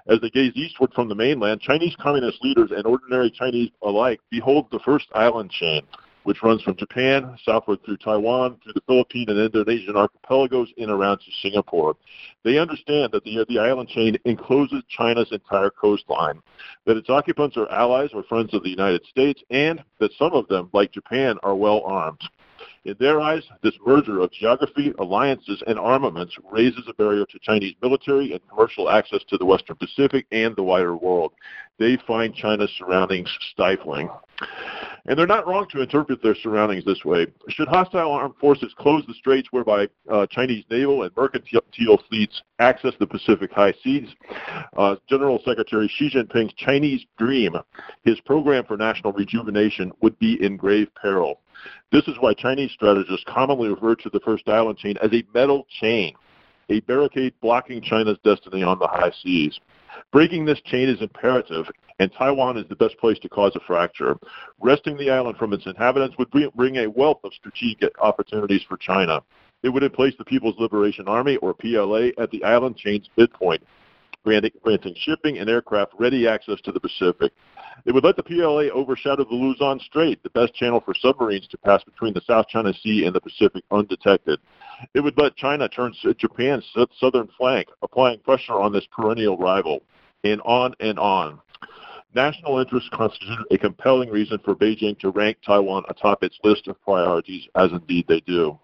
As they gaze eastward from the mainland, Chinese communist leaders and ordinary Chinese alike behold the first island chain, which runs from Japan southward through Taiwan, through the Philippine and Indonesian archipelagos, in around to Singapore. They understand that the, the island chain encloses China's entire coastline, that its occupants are allies or friends of the United States, and that some of them, like Japan, are well armed. In their eyes, this merger of geography, alliances, and armaments raises a barrier to Chinese military and commercial access to the Western Pacific and the wider world. They find China's surroundings stifling. And they're not wrong to interpret their surroundings this way. Should hostile armed forces close the straits whereby uh, Chinese naval and mercantile fleets access the Pacific high seas, uh, General Secretary Xi Jinping's Chinese dream, his program for national rejuvenation, would be in grave peril. This is why Chinese strategists commonly refer to the first island chain as a metal chain, a barricade blocking China's destiny on the high seas. Breaking this chain is imperative, and Taiwan is the best place to cause a fracture. Wresting the island from its inhabitants would bring a wealth of strategic opportunities for China. It would place the People's Liberation Army, or PLA, at the island chain's midpoint, granting shipping and aircraft ready access to the Pacific. It would let the PLA overshadow the Luzon Strait, the best channel for submarines to pass between the South China Sea and the Pacific undetected. It would let China turn Japan's southern flank, applying pressure on this perennial rival, and on and on. National interests constitute a compelling reason for Beijing to rank Taiwan atop its list of priorities, as indeed they do.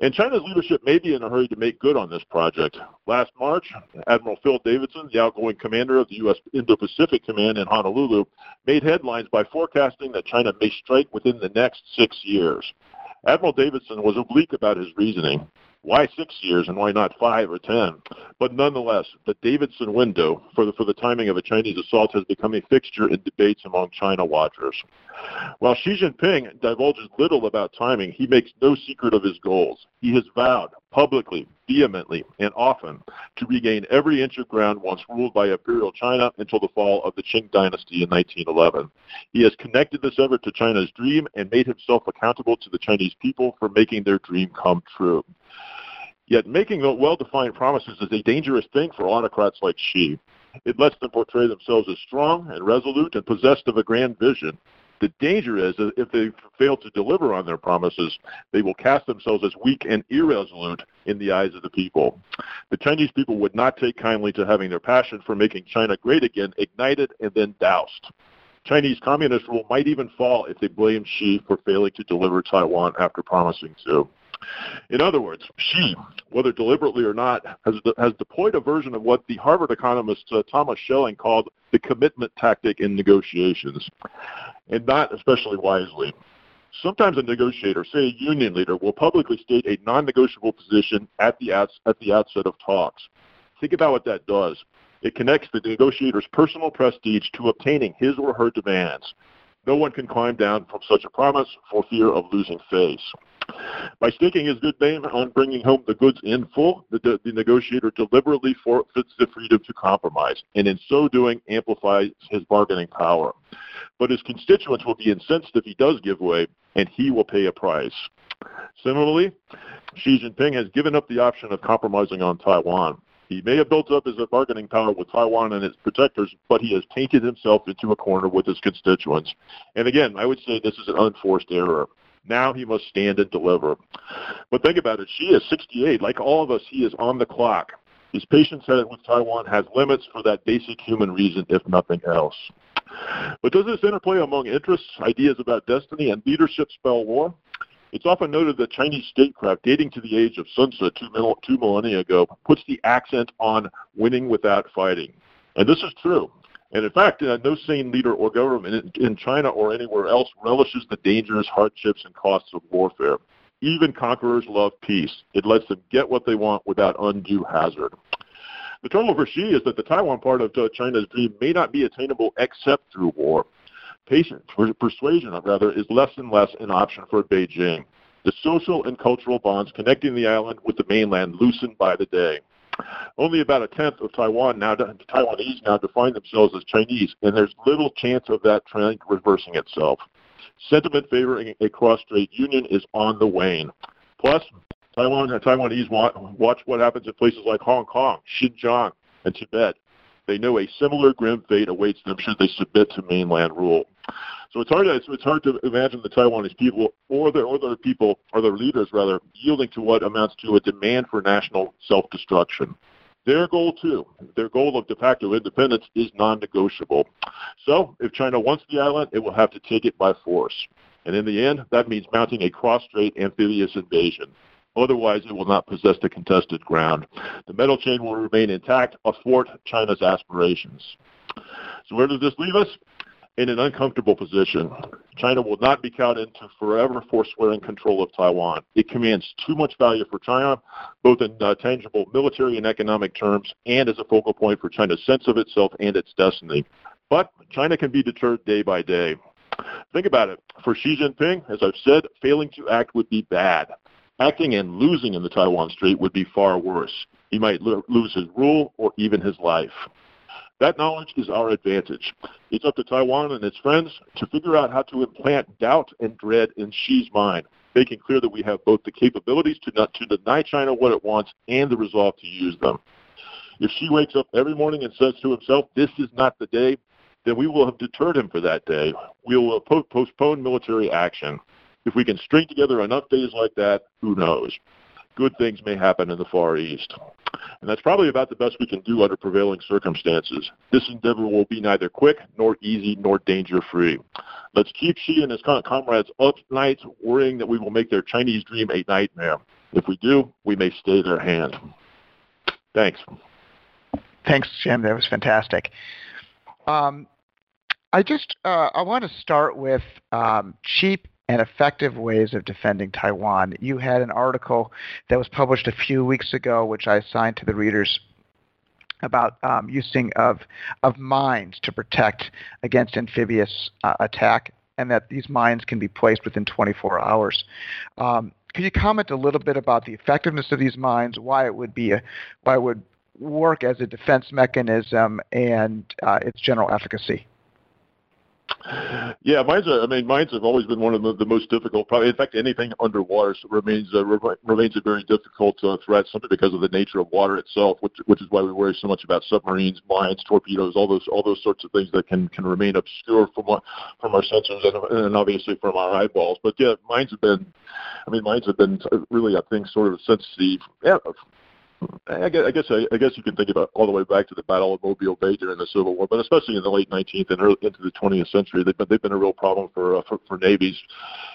And China's leadership may be in a hurry to make good on this project. Last March, Admiral Phil Davidson, the outgoing commander of the U.S. Indo-Pacific Command in Honolulu, made headlines by forecasting that China may strike within the next six years. Admiral Davidson was oblique about his reasoning. Why six years and why not five or ten? But nonetheless, the Davidson window for the, for the timing of a Chinese assault has become a fixture in debates among China watchers. While Xi Jinping divulges little about timing, he makes no secret of his goals. He has vowed publicly, vehemently, and often to regain every inch of ground once ruled by Imperial China until the fall of the Qing dynasty in 1911. He has connected this effort to China's dream and made himself accountable to the Chinese people for making their dream come true. Yet making well-defined promises is a dangerous thing for autocrats like Xi. It lets them portray themselves as strong and resolute and possessed of a grand vision. The danger is that if they fail to deliver on their promises, they will cast themselves as weak and irresolute in the eyes of the people. The Chinese people would not take kindly to having their passion for making China great again ignited and then doused. Chinese communist rule might even fall if they blame Xi for failing to deliver Taiwan after promising to. In other words, Xi, whether deliberately or not, has, has deployed a version of what the Harvard economist uh, Thomas Schelling called the commitment tactic in negotiations, and not especially wisely. Sometimes a negotiator, say a union leader, will publicly state a non-negotiable position at the, at the outset of talks. Think about what that does. It connects the negotiator's personal prestige to obtaining his or her demands. No one can climb down from such a promise for fear of losing face. By staking his good name on bringing home the goods in full, the, the, negotiator deliberately forfeits the freedom to compromise, and in so doing amplifies his bargaining power. But his constituents will be incensed if he does give way, and he will pay a price. Similarly, Xi Jinping has given up the option of compromising on Taiwan. He may have built up his bargaining power with Taiwan and its protectors, but he has painted himself into a corner with his constituents. And again, I would say this is an unforced error. Now he must stand and deliver. But think about it. Xi is 68. Like all of us, he is on the clock. His patience with Taiwan has limits for that basic human reason, if nothing else. But does this interplay among interests, ideas about destiny, and leadership spell war? It's often noted that Chinese statecraft, dating to the age of Sun Tzu two, two millennia ago, puts the accent on winning without fighting. And this is true. And in fact, uh, no sane leader or government in, in China or anywhere else relishes the dangers, hardships, and costs of warfare. Even conquerors love peace. It lets them get what they want without undue hazard. The trouble for Xi is that the Taiwan part of uh, China's dream may not be attainable except through war. Patience, persuasion, rather, is less and less an option for Beijing. The social and cultural bonds connecting the island with the mainland loosen by the day. Only about a tenth of Taiwan now, Taiwanese now define themselves as Chinese, and there's little chance of that trend reversing itself. Sentiment favoring a cross-strait union is on the wane. Plus, Taiwan Taiwanese watch what happens in places like Hong Kong, Xinjiang, and Tibet. They know a similar grim fate awaits them should they submit to mainland rule. So it's hard. To, it's, hard to imagine the Taiwanese people or their or their people or their leaders rather yielding to what amounts to a demand for national self-destruction. Their goal too, their goal of de facto independence is non-negotiable. So if China wants the island, it will have to take it by force. And in the end, that means mounting a cross-strait amphibious invasion. Otherwise, it will not possess the contested ground. The metal chain will remain intact, athwart China's aspirations. So where does this leave us? in an uncomfortable position. China will not be cowed into forever forswearing control of Taiwan. It commands too much value for China, both in uh, tangible military and economic terms, and as a focal point for China's sense of itself and its destiny. But China can be deterred day by day. Think about it. For Xi Jinping, as I've said, failing to act would be bad. Acting and losing in the Taiwan Strait would be far worse. He might lo- lose his rule or even his life. That knowledge is our advantage. It's up to Taiwan and its friends to figure out how to implant doubt and dread in Xi's mind, making clear that we have both the capabilities to, not, to deny China what it wants and the resolve to use them. If Xi wakes up every morning and says to himself, this is not the day, then we will have deterred him for that day. We will postpone military action. If we can string together enough days like that, who knows? Good things may happen in the Far East. And that's probably about the best we can do under prevailing circumstances. This endeavor will be neither quick, nor easy, nor danger free. Let's keep Xi and his comrades up nights worrying that we will make their Chinese dream a nightmare. If we do, we may stay their hand. Thanks. Thanks, Jim. That was fantastic. Um, I just uh, I want to start with um, cheap and effective ways of defending Taiwan. You had an article that was published a few weeks ago, which I assigned to the readers about um, using of of mines to protect against amphibious uh, attack, and that these mines can be placed within 24 hours. Um, can you comment a little bit about the effectiveness of these mines, why it would be a, why would work as a defense mechanism, and uh, its general efficacy? Yeah, mines. I mean, mines have always been one of the, the most difficult. Probably, in fact, anything underwater remains uh, re- remains a very difficult uh, threat, simply because of the nature of water itself, which which is why we worry so much about submarines, mines, torpedoes, all those all those sorts of things that can can remain obscure from from our sensors and, and obviously from our eyeballs. But yeah, mines have been. I mean, mines have been really, I think, sort of since the yeah, I guess, I guess I, guess you can think about all the way back to the Battle of Mobile Bay during the Civil War, but especially in the late 19th and early into the 20th century, they've been they've been a real problem for uh, for, for navies.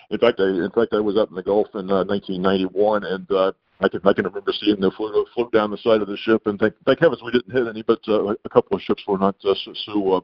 In fact, I in fact I was up in the Gulf in uh, 1991, and uh, I can I can remember seeing them float float down the side of the ship, and thank thank heavens we didn't hit any, but uh, a couple of ships were not uh, so, so uh,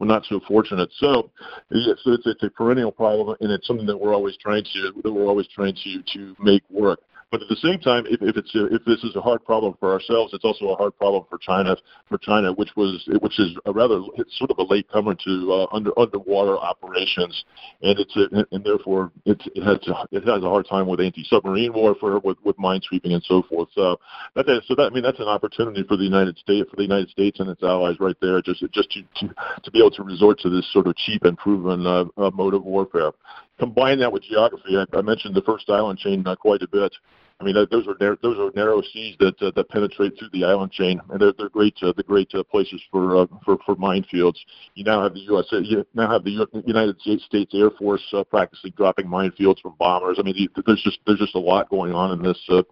were not so fortunate. So it's, it's it's a perennial problem, and it's something that we're always trying to that we're always trying to to make work. But at the same time, if, if it's a, if this is a hard problem for ourselves, it's also a hard problem for China. For China, which was which is a rather it's sort of a late comer to uh, under underwater operations, and it's a, and therefore it's, it has it has a hard time with anti-submarine warfare, with with minesweeping and so forth. So that so that I mean that's an opportunity for the United States for the United States and its allies right there, just just to to, to be able to resort to this sort of cheap and proven uh, uh, mode of warfare combine that with geography, I, I mentioned the first island chain uh, quite a bit. I mean, those are narrow, those are narrow seas that uh, that penetrate through the island chain, and they're they're great uh, the great uh, places for uh, for for minefields. You now have the U.S. You now have the United States Air Force uh, practicing dropping minefields from bombers. I mean, there's just there's just a lot going on in this. Uh,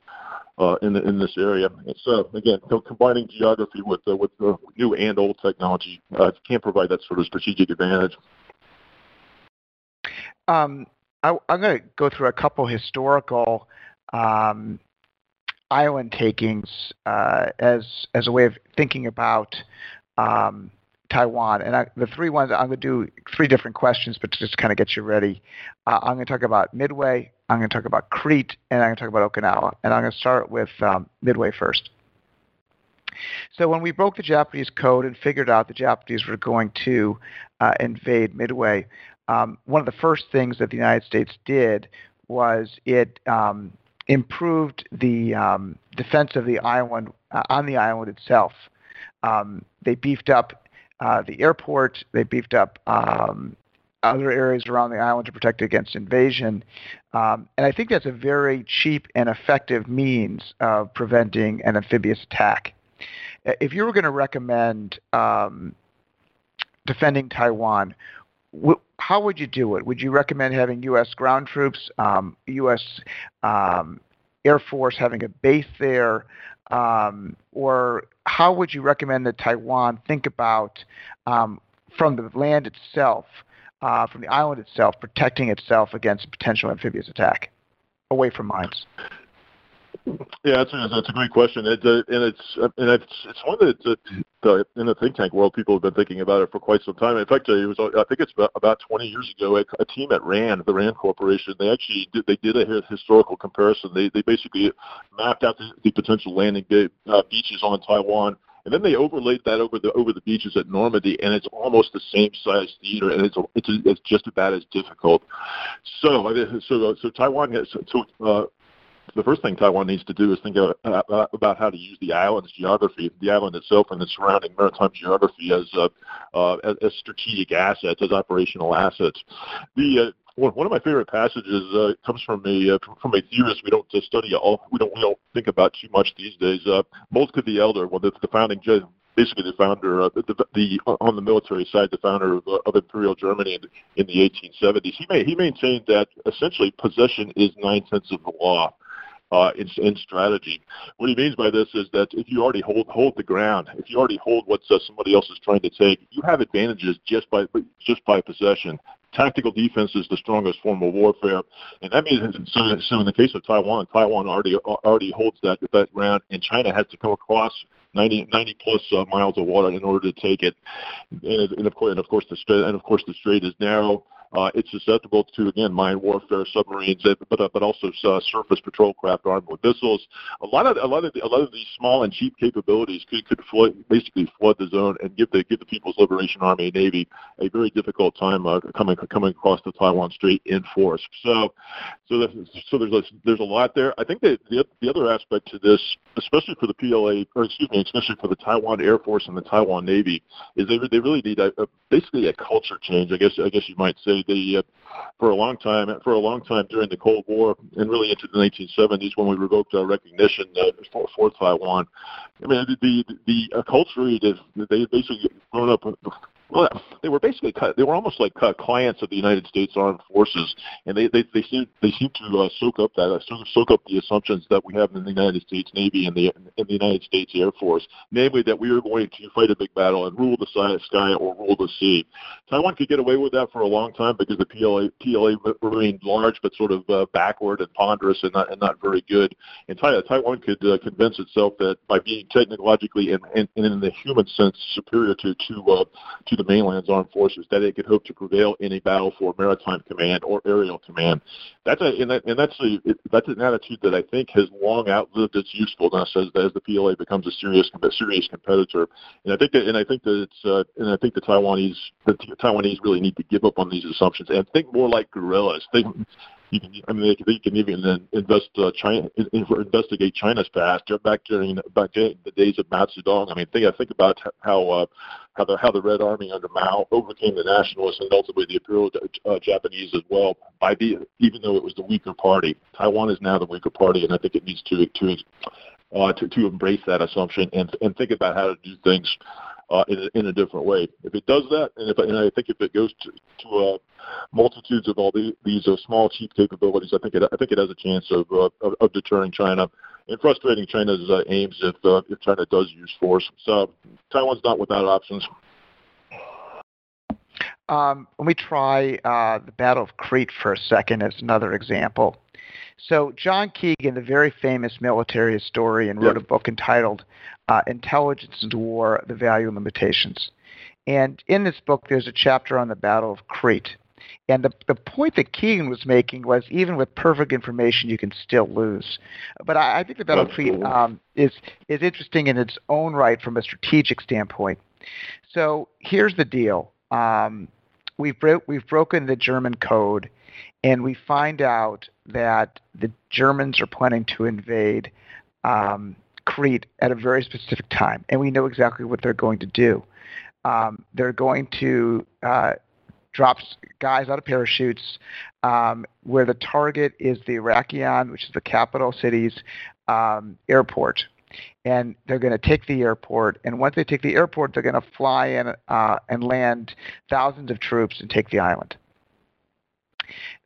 uh, in the, in this area. And so again, combining geography with uh, with the new and old technology uh, can provide that sort of strategic advantage. Um, I, am going to go through a couple historical um, island takings uh, as as a way of thinking about um, Taiwan. And I, the three ones I'm going to do three different questions, but to just kind of get you ready. Uh, I'm going to talk about Midway. I'm going to talk about Crete, and I'm going to talk about Okinawa. And I'm going to start with um, Midway first. So when we broke the Japanese code and figured out the Japanese were going to uh, invade Midway, um, one of the first things that the United States did was it um, improved the um, defense of the island uh, on the island itself. Um, they beefed up uh, the airport. They beefed up um, other areas around the island to protect against invasion. Um, and I think that's a very cheap and effective means of preventing an amphibious attack. If you were going to recommend defending Taiwan, how would you do it? Would you recommend having U.S. ground troops, um, U.S. Um, Air Force having a base there, um, or how would you recommend that Taiwan think about um, from the land itself, uh, from the island itself, protecting itself against a potential amphibious attack away from mines? Yeah, that's a, that's a great question, it, uh, and it's uh, and it's it's one that uh, the, in the think tank world people have been thinking about it for quite some time. In fact, uh, it was I think it's about, about 20 years ago. A, a team at Rand, the Rand Corporation, they actually did they did a historical comparison. They they basically mapped out the, the potential landing bay, uh, beaches on Taiwan and then they overlaid that over the over the beaches at Normandy, and it's almost the same size theater, and it's it's, it's just about as difficult. So I so so Taiwan has so uh, the first thing Taiwan needs to do is think about, about how to use the island's geography, the island itself, and the surrounding maritime geography as uh, uh, as, as strategic assets, as operational assets. The uh, one of my favorite passages uh, comes from a uh, from a theorist we don't uh, study all we don't we don't think about too much these days. Uh, Moltke the Elder, well, that's the founding basically the founder of the, the, on the military side, the founder of, uh, of Imperial Germany in, in the 1870s. He may, he maintained that essentially possession is nine tenths of the law uh, in, in strategy. What he means by this is that if you already hold hold the ground, if you already hold what uh, somebody else is trying to take, you have advantages just by just by possession. Tactical defense is the strongest form of warfare, and that means so, so in the case of Taiwan, Taiwan already already holds that that ground, and China has to come across 90, 90 plus uh, miles of water in order to take it. And, and of course, and of course, the strait, and of course, the strait is narrow. Uh, it's susceptible to again mine warfare, submarines, but uh, but also uh, surface patrol craft armed with missiles. A lot of a lot of a lot of these small and cheap capabilities could could flood, basically flood the zone and give the give the People's Liberation Army and Navy a very difficult time uh, coming coming across the Taiwan Strait in force. So so that, so there's a, there's a lot there. I think that the the other aspect to this, especially for the PLA or excuse me, especially for the Taiwan Air Force and the Taiwan Navy, is they they really need a, a basically a culture change. I guess I guess you might say they uh, for a long time for a long time during the Cold War and really into the 1970s when we revoked our recognition uh, for, for Taiwan. I mean the the, the culture they basically grown up well, they were basically they were almost like uh, clients of the United States Armed Forces, and they they they seem they seem to uh, soak up that uh, soak, soak up the assumptions that we have in the United States Navy and the in the United States Air Force, namely that we are going to fight a big battle and rule the sky or rule the sea. Taiwan could get away with that for a long time because the PLA PLA remained large but sort of uh, backward and ponderous and not and not very good. And Taiwan could uh, convince itself that by being technologically and, and, and in the human sense superior to to uh, to to the mainland's armed forces that it could hope to prevail in a battle for maritime command or aerial command. That's a and, that, and that's a that's an attitude that I think has long outlived its usefulness as as the PLA becomes a serious serious competitor. And I think that and I think that it's uh, and I think the Taiwanese the Taiwanese really need to give up on these assumptions and think more like guerrillas. Think you can, I mean, they, they can even invest uh, China, investigate China's past back during back during the days of Mao Zedong. I mean, think I think about how uh, how the how the Red Army under Mao overcame the nationalists and ultimately the Imperial uh, Japanese as well by being even though it was the weaker party. Taiwan is now the weaker party, and I think it needs to to uh, to, to embrace that assumption and and think about how to do things uh, in, a, in a different way. If it does that, and, if, and I think if it goes to, to uh, multitudes of all the, these uh, small, cheap capabilities, I think it I think it has a chance of uh, of, of deterring China and frustrating China's uh, aims if uh, if China does use force. So Taiwan's not without options. Um, let me try uh, the Battle of Crete for a second as another example. So John Keegan, the very famous military historian, wrote yep. a book entitled uh, Intelligence and War: The Value and Limitations. And in this book, there's a chapter on the Battle of Crete. And the, the point that Keegan was making was even with perfect information, you can still lose. But I, I think the Battle of Crete um, is, is interesting in its own right from a strategic standpoint. So here's the deal um, we've, bro- we've broken the German code, and we find out that the Germans are planning to invade um, Crete at a very specific time, and we know exactly what they're going to do. Um, they're going to uh, drop guys out of parachutes um, where the target is the Heraklion, which is the capital city's um, airport. And they're going to take the airport, and once they take the airport, they're going to fly in uh, and land thousands of troops and take the island.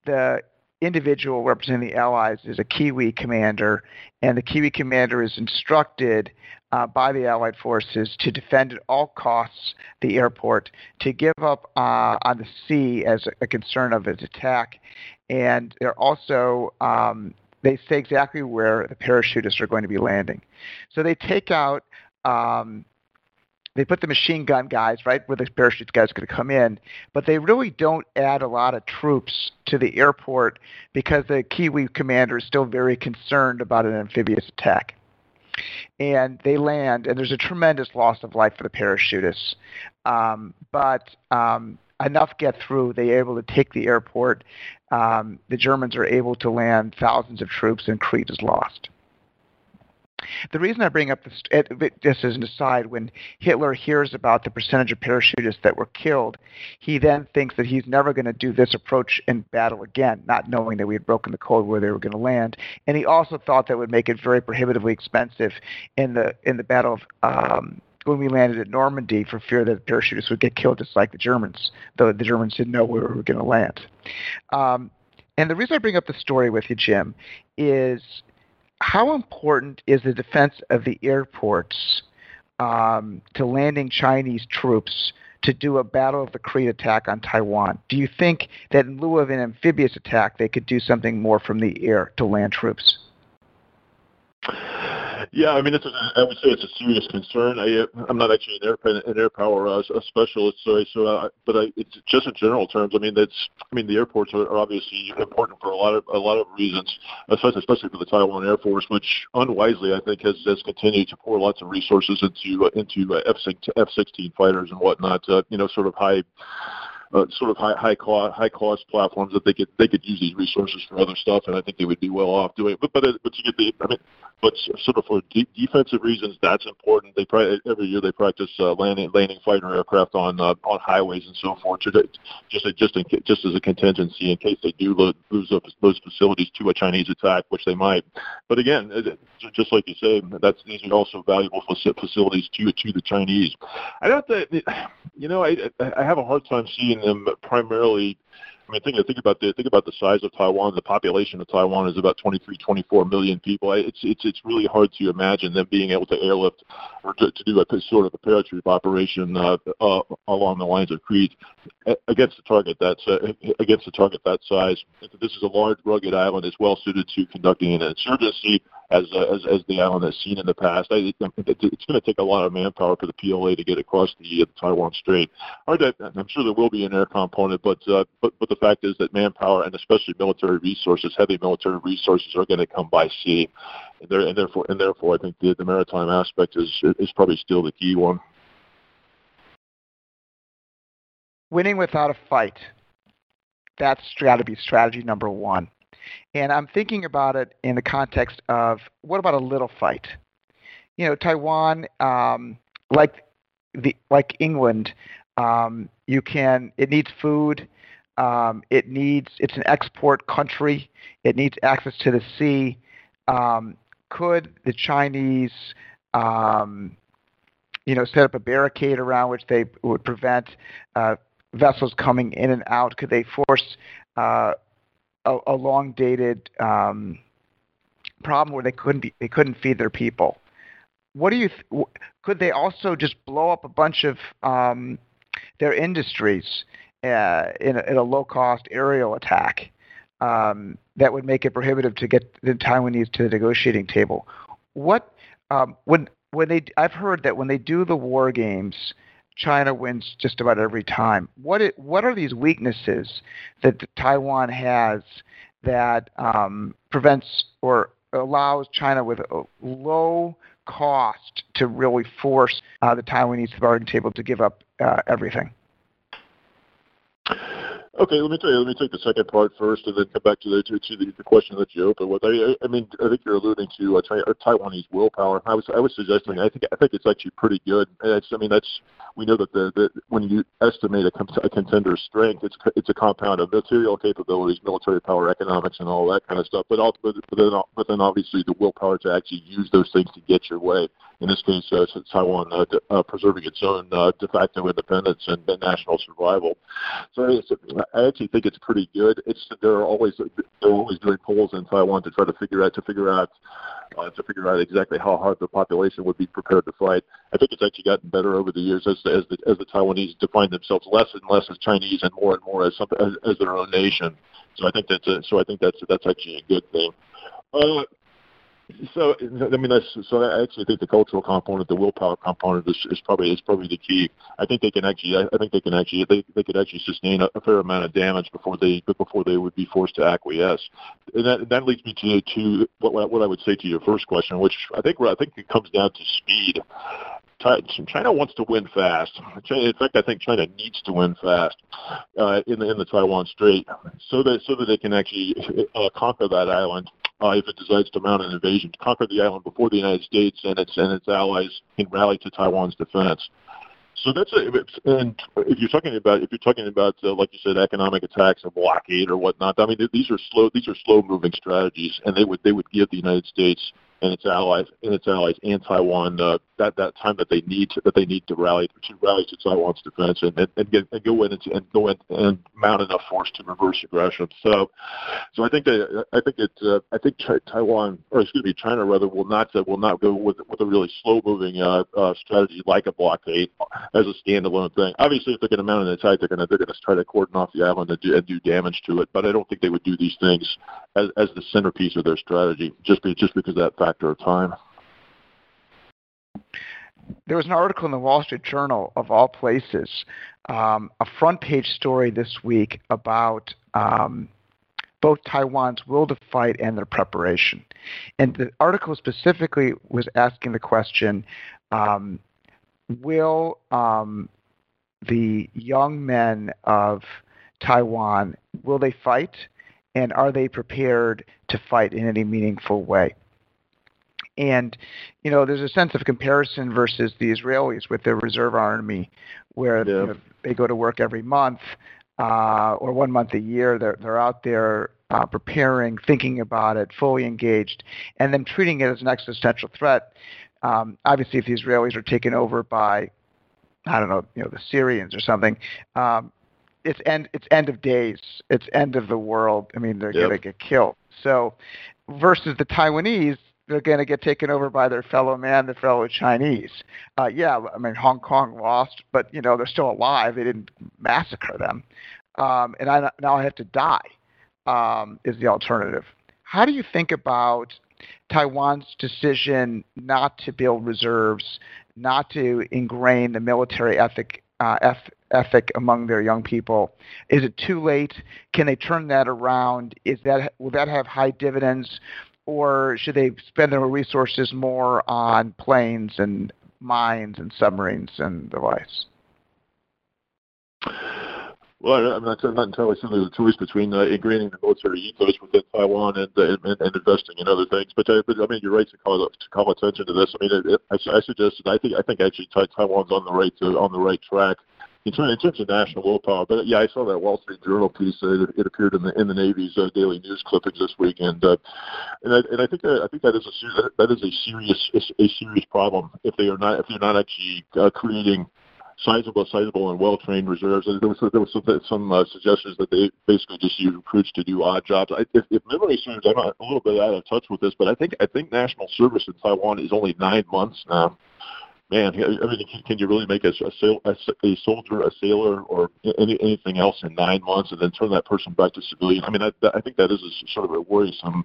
The individual representing the Allies is a Kiwi commander, and the Kiwi commander is instructed uh, by the Allied forces to defend at all costs the airport, to give up uh, on the sea as a concern of its attack, and they're also um, they say exactly where the parachutists are going to be landing. So they take out um, they put the machine gun guys right where the parachute guys going to come in, but they really don't add a lot of troops to the airport because the Kiwi commander is still very concerned about an amphibious attack. And they land, and there's a tremendous loss of life for the parachutists. Um, but um, enough get through. They're able to take the airport. Um, the Germans are able to land thousands of troops, and Crete is lost. The reason I bring up this, just as an aside, when Hitler hears about the percentage of parachutists that were killed, he then thinks that he's never going to do this approach in battle again, not knowing that we had broken the code where they were going to land. And he also thought that would make it very prohibitively expensive in the in the battle of um, when we landed at Normandy for fear that the parachutists would get killed just like the Germans, though the Germans didn't know where we were going to land. Um, and the reason I bring up the story with you, Jim, is how important is the defense of the airports um, to landing Chinese troops to do a Battle of the Crete attack on Taiwan? Do you think that in lieu of an amphibious attack, they could do something more from the air to land troops? Yeah, I mean, it's a, I would say it's a serious concern. I, I'm not actually an air an air power uh, specialist, so so uh, but I, it's just in general terms. I mean, that's I mean the airports are, are obviously important for a lot of a lot of reasons, especially especially for the Taiwan Air Force, which unwisely I think has has continued to pour lots of resources into uh, into uh, F-16 fighters and whatnot. Uh, you know, sort of high uh, sort of high high cost high cost platforms that they could they could use these resources for other stuff, and I think they would be well off doing it. But but but you get the I mean, but sort of for de- defensive reasons, that's important. They probably every year they practice uh, landing landing fighter aircraft on uh, on highways and so forth, just just just in, just as a contingency in case they do lose up those facilities to a Chinese attack, which they might. But again, just like you say, that's these are also valuable facilities to to the Chinese. I don't you know I I have a hard time seeing them primarily. I mean, think think about the think about the size of Taiwan. The population of Taiwan is about 23, 24 million people. It's it's it's really hard to imagine them being able to airlift or to, to do a sort of a paratroop operation uh, uh, along the lines of Crete against a target that's uh, against a target that size. This is a large, rugged island. It's well suited to conducting an insurgency as uh, as, as the island has seen in the past. I, it's going to take a lot of manpower for the PLA to get across the, uh, the Taiwan Strait. I'm sure there will be an air component, but uh, but but the fact is that manpower and especially military resources, heavy military resources, are going to come by sea, and, there, and therefore and therefore I think the, the maritime aspect is is probably still the key one. Winning without a fight. That's got to be strategy number one. And I'm thinking about it in the context of what about a little fight? You know, Taiwan, um, like the like England, um, you can it needs food. Um, it needs it's an export country. It needs access to the sea. Um, could the Chinese, um, you know, set up a barricade around which they would prevent uh, vessels coming in and out? Could they force uh, a, a long dated um, problem where they couldn't be, they couldn't feed their people. What do you th- could they also just blow up a bunch of um, their industries uh, in, a, in, a, low cost aerial attack um, that would make it prohibitive to get the Taiwanese to the negotiating table? What um, when when they I've heard that when they do the war games, China wins just about every time. What it, what are these weaknesses that Taiwan has that um, prevents or allows China with a low cost to really force uh, the Taiwanese bargaining table to give up uh, everything? Okay, let me tell you. Let me take the second part first, and then come back to the to, to the, the question that you opened with. I, I mean, I think you're alluding to uh, Taiwanese willpower. I was I was suggesting. I think I think it's actually pretty good. I mean, that's we know that the, the when you estimate a, a contender's strength, it's it's a compound of material capabilities, military power, economics, and all that kind of stuff. But also, but, but then but then obviously the willpower to actually use those things to get your way. In this case, uh, Taiwan uh, uh, preserving its own uh, de facto independence and, and national survival. So I actually think it's pretty good. It's they're always they're always doing polls in Taiwan to try to figure out to figure out uh, to figure out exactly how hard the population would be prepared to fight. I think it's actually gotten better over the years as as the, as the Taiwanese define themselves less and less as Chinese and more and more as something as, as their own nation. So I think that's a, so I think that's that's actually a good thing. Uh, so I mean, that's, so I actually think the cultural component, the willpower component, is, is probably is probably the key. I think they can actually, I, think they can actually, they, they could actually sustain a, a fair amount of damage before they before they would be forced to acquiesce. And that that leads me to to what what I would say to your first question, which I think I think it comes down to speed. China wants to win fast. in fact, I think China needs to win fast uh, in the in the Taiwan Strait, so that so that they can actually uh, conquer that island uh, if it decides to mount an invasion, to conquer the island before the United States and its and its allies can rally to Taiwan's defense. So that's a, and if you're talking about if you're talking about uh, like you said economic attacks and blockade or whatnot, I mean these are slow these are slow moving strategies, and they would they would give the United States and its allies and its allies and Taiwan uh, that that time that they need to, that they need to rally to rally to Taiwan's defense and and, and, get, and go in and, and go in and mount enough force to reverse aggression. So, so I think that I think it uh, I think Taiwan or excuse me China rather will not uh, will not go with with a really slow moving uh, uh, strategy like a blockade as a standalone thing. Obviously, if they're going to mount an attack, they're going to they're going to try to cordon off the island and do, and do damage to it. But I don't think they would do these things as as the centerpiece of their strategy just be, just because that factor of time. there was an article in the Wall Street Journal, of all places, um, a front page story this week about um, both Taiwan's will to fight and their preparation. And the article specifically was asking the question um, Will um, the young men of Taiwan will they fight, and are they prepared to fight in any meaningful way? And you know, there's a sense of comparison versus the Israelis with their reserve army, where yeah. you know, they go to work every month uh, or one month a year. They're they're out there uh, preparing, thinking about it, fully engaged, and then treating it as an existential threat. Um, obviously, if the Israelis are taken over by, I don't know, you know, the Syrians or something, um, it's end it's end of days. It's end of the world. I mean, they're yep. going to get killed. So, versus the Taiwanese, they're going to get taken over by their fellow man, the fellow Chinese. Uh, yeah, I mean Hong Kong lost, but you know they're still alive. They didn't massacre them, um, and I now I have to die. Um, is the alternative? How do you think about Taiwan's decision not to build reserves, not to ingrain the military ethic uh, ethic among their young people? Is it too late? Can they turn that around? Is that will that have high dividends? Or should they spend their resources more on planes and mines and submarines and the likes? Well, I'm not, I'm not entirely certain there's a choice between uh, ingraining the military ethos within Taiwan and, uh, and, and investing in other things. But, uh, but I mean, you're right to call to call attention to this. I mean, it, it, I, I suggested I think I think actually Taiwan's on the right to, on the right track terms, in terms of national willpower. But yeah, I saw that Wall Street Journal piece. Uh, it, it appeared in the in the Navy's uh, daily news clippings this week, and uh, and I, and I think that, I think that is a that is a serious a serious problem if they are not if they're not actually uh, creating sizable, sizable, and well-trained reserves. There was there was some, some uh, suggestions that they basically just use recruits to do odd jobs. I, if, if memory serves, I'm a little bit out of touch with this, but I think I think national service in Taiwan is only nine months now man, I mean, can, can you really make a, a, sail, a, a soldier, a sailor, or any, anything else in nine months, and then turn that person back to civilian? I mean, I, I think that is a, sort of a worrisome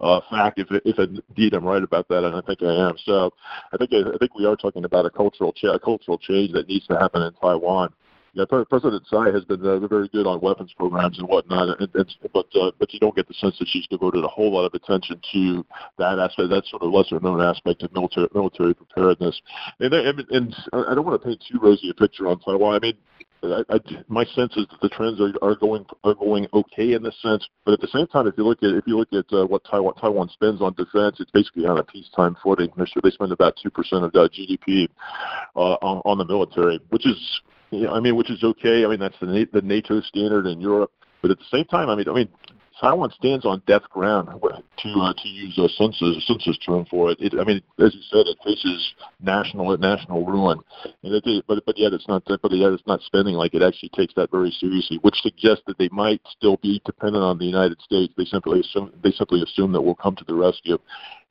uh, fact. If, if indeed I'm right about that, and I think I am. So, I think I think we are talking about a cultural cha- a cultural change that needs to happen in Taiwan yeah, President Tsai has been uh, very good on weapons programs and whatnot, and, and, but uh, but you don't get the sense that she's devoted a whole lot of attention to that aspect, that sort of lesser known aspect of military military preparedness. And, and, and I don't want to paint too rosy a picture on Taiwan. I mean, I, I, my sense is that the trends are, are going are going okay in this sense, but at the same time, if you look at if you look at uh, what Taiwan Taiwan spends on defense, it's basically on a peacetime footing. They spend about two percent of uh, GDP uh, on, on the military, which is you know, I mean, which is okay. I mean, that's the the NATO standard in Europe. But at the same time, I mean, I mean, Taiwan stands on death ground to uh, to use a Sun Tzu census term for it. it. I mean, as you said, it faces national national ruin, and it, but but yet it's not but yet it's not spending like it actually takes that very seriously, which suggests that they might still be dependent on the United States. They simply assume they simply assume that we'll come to the rescue.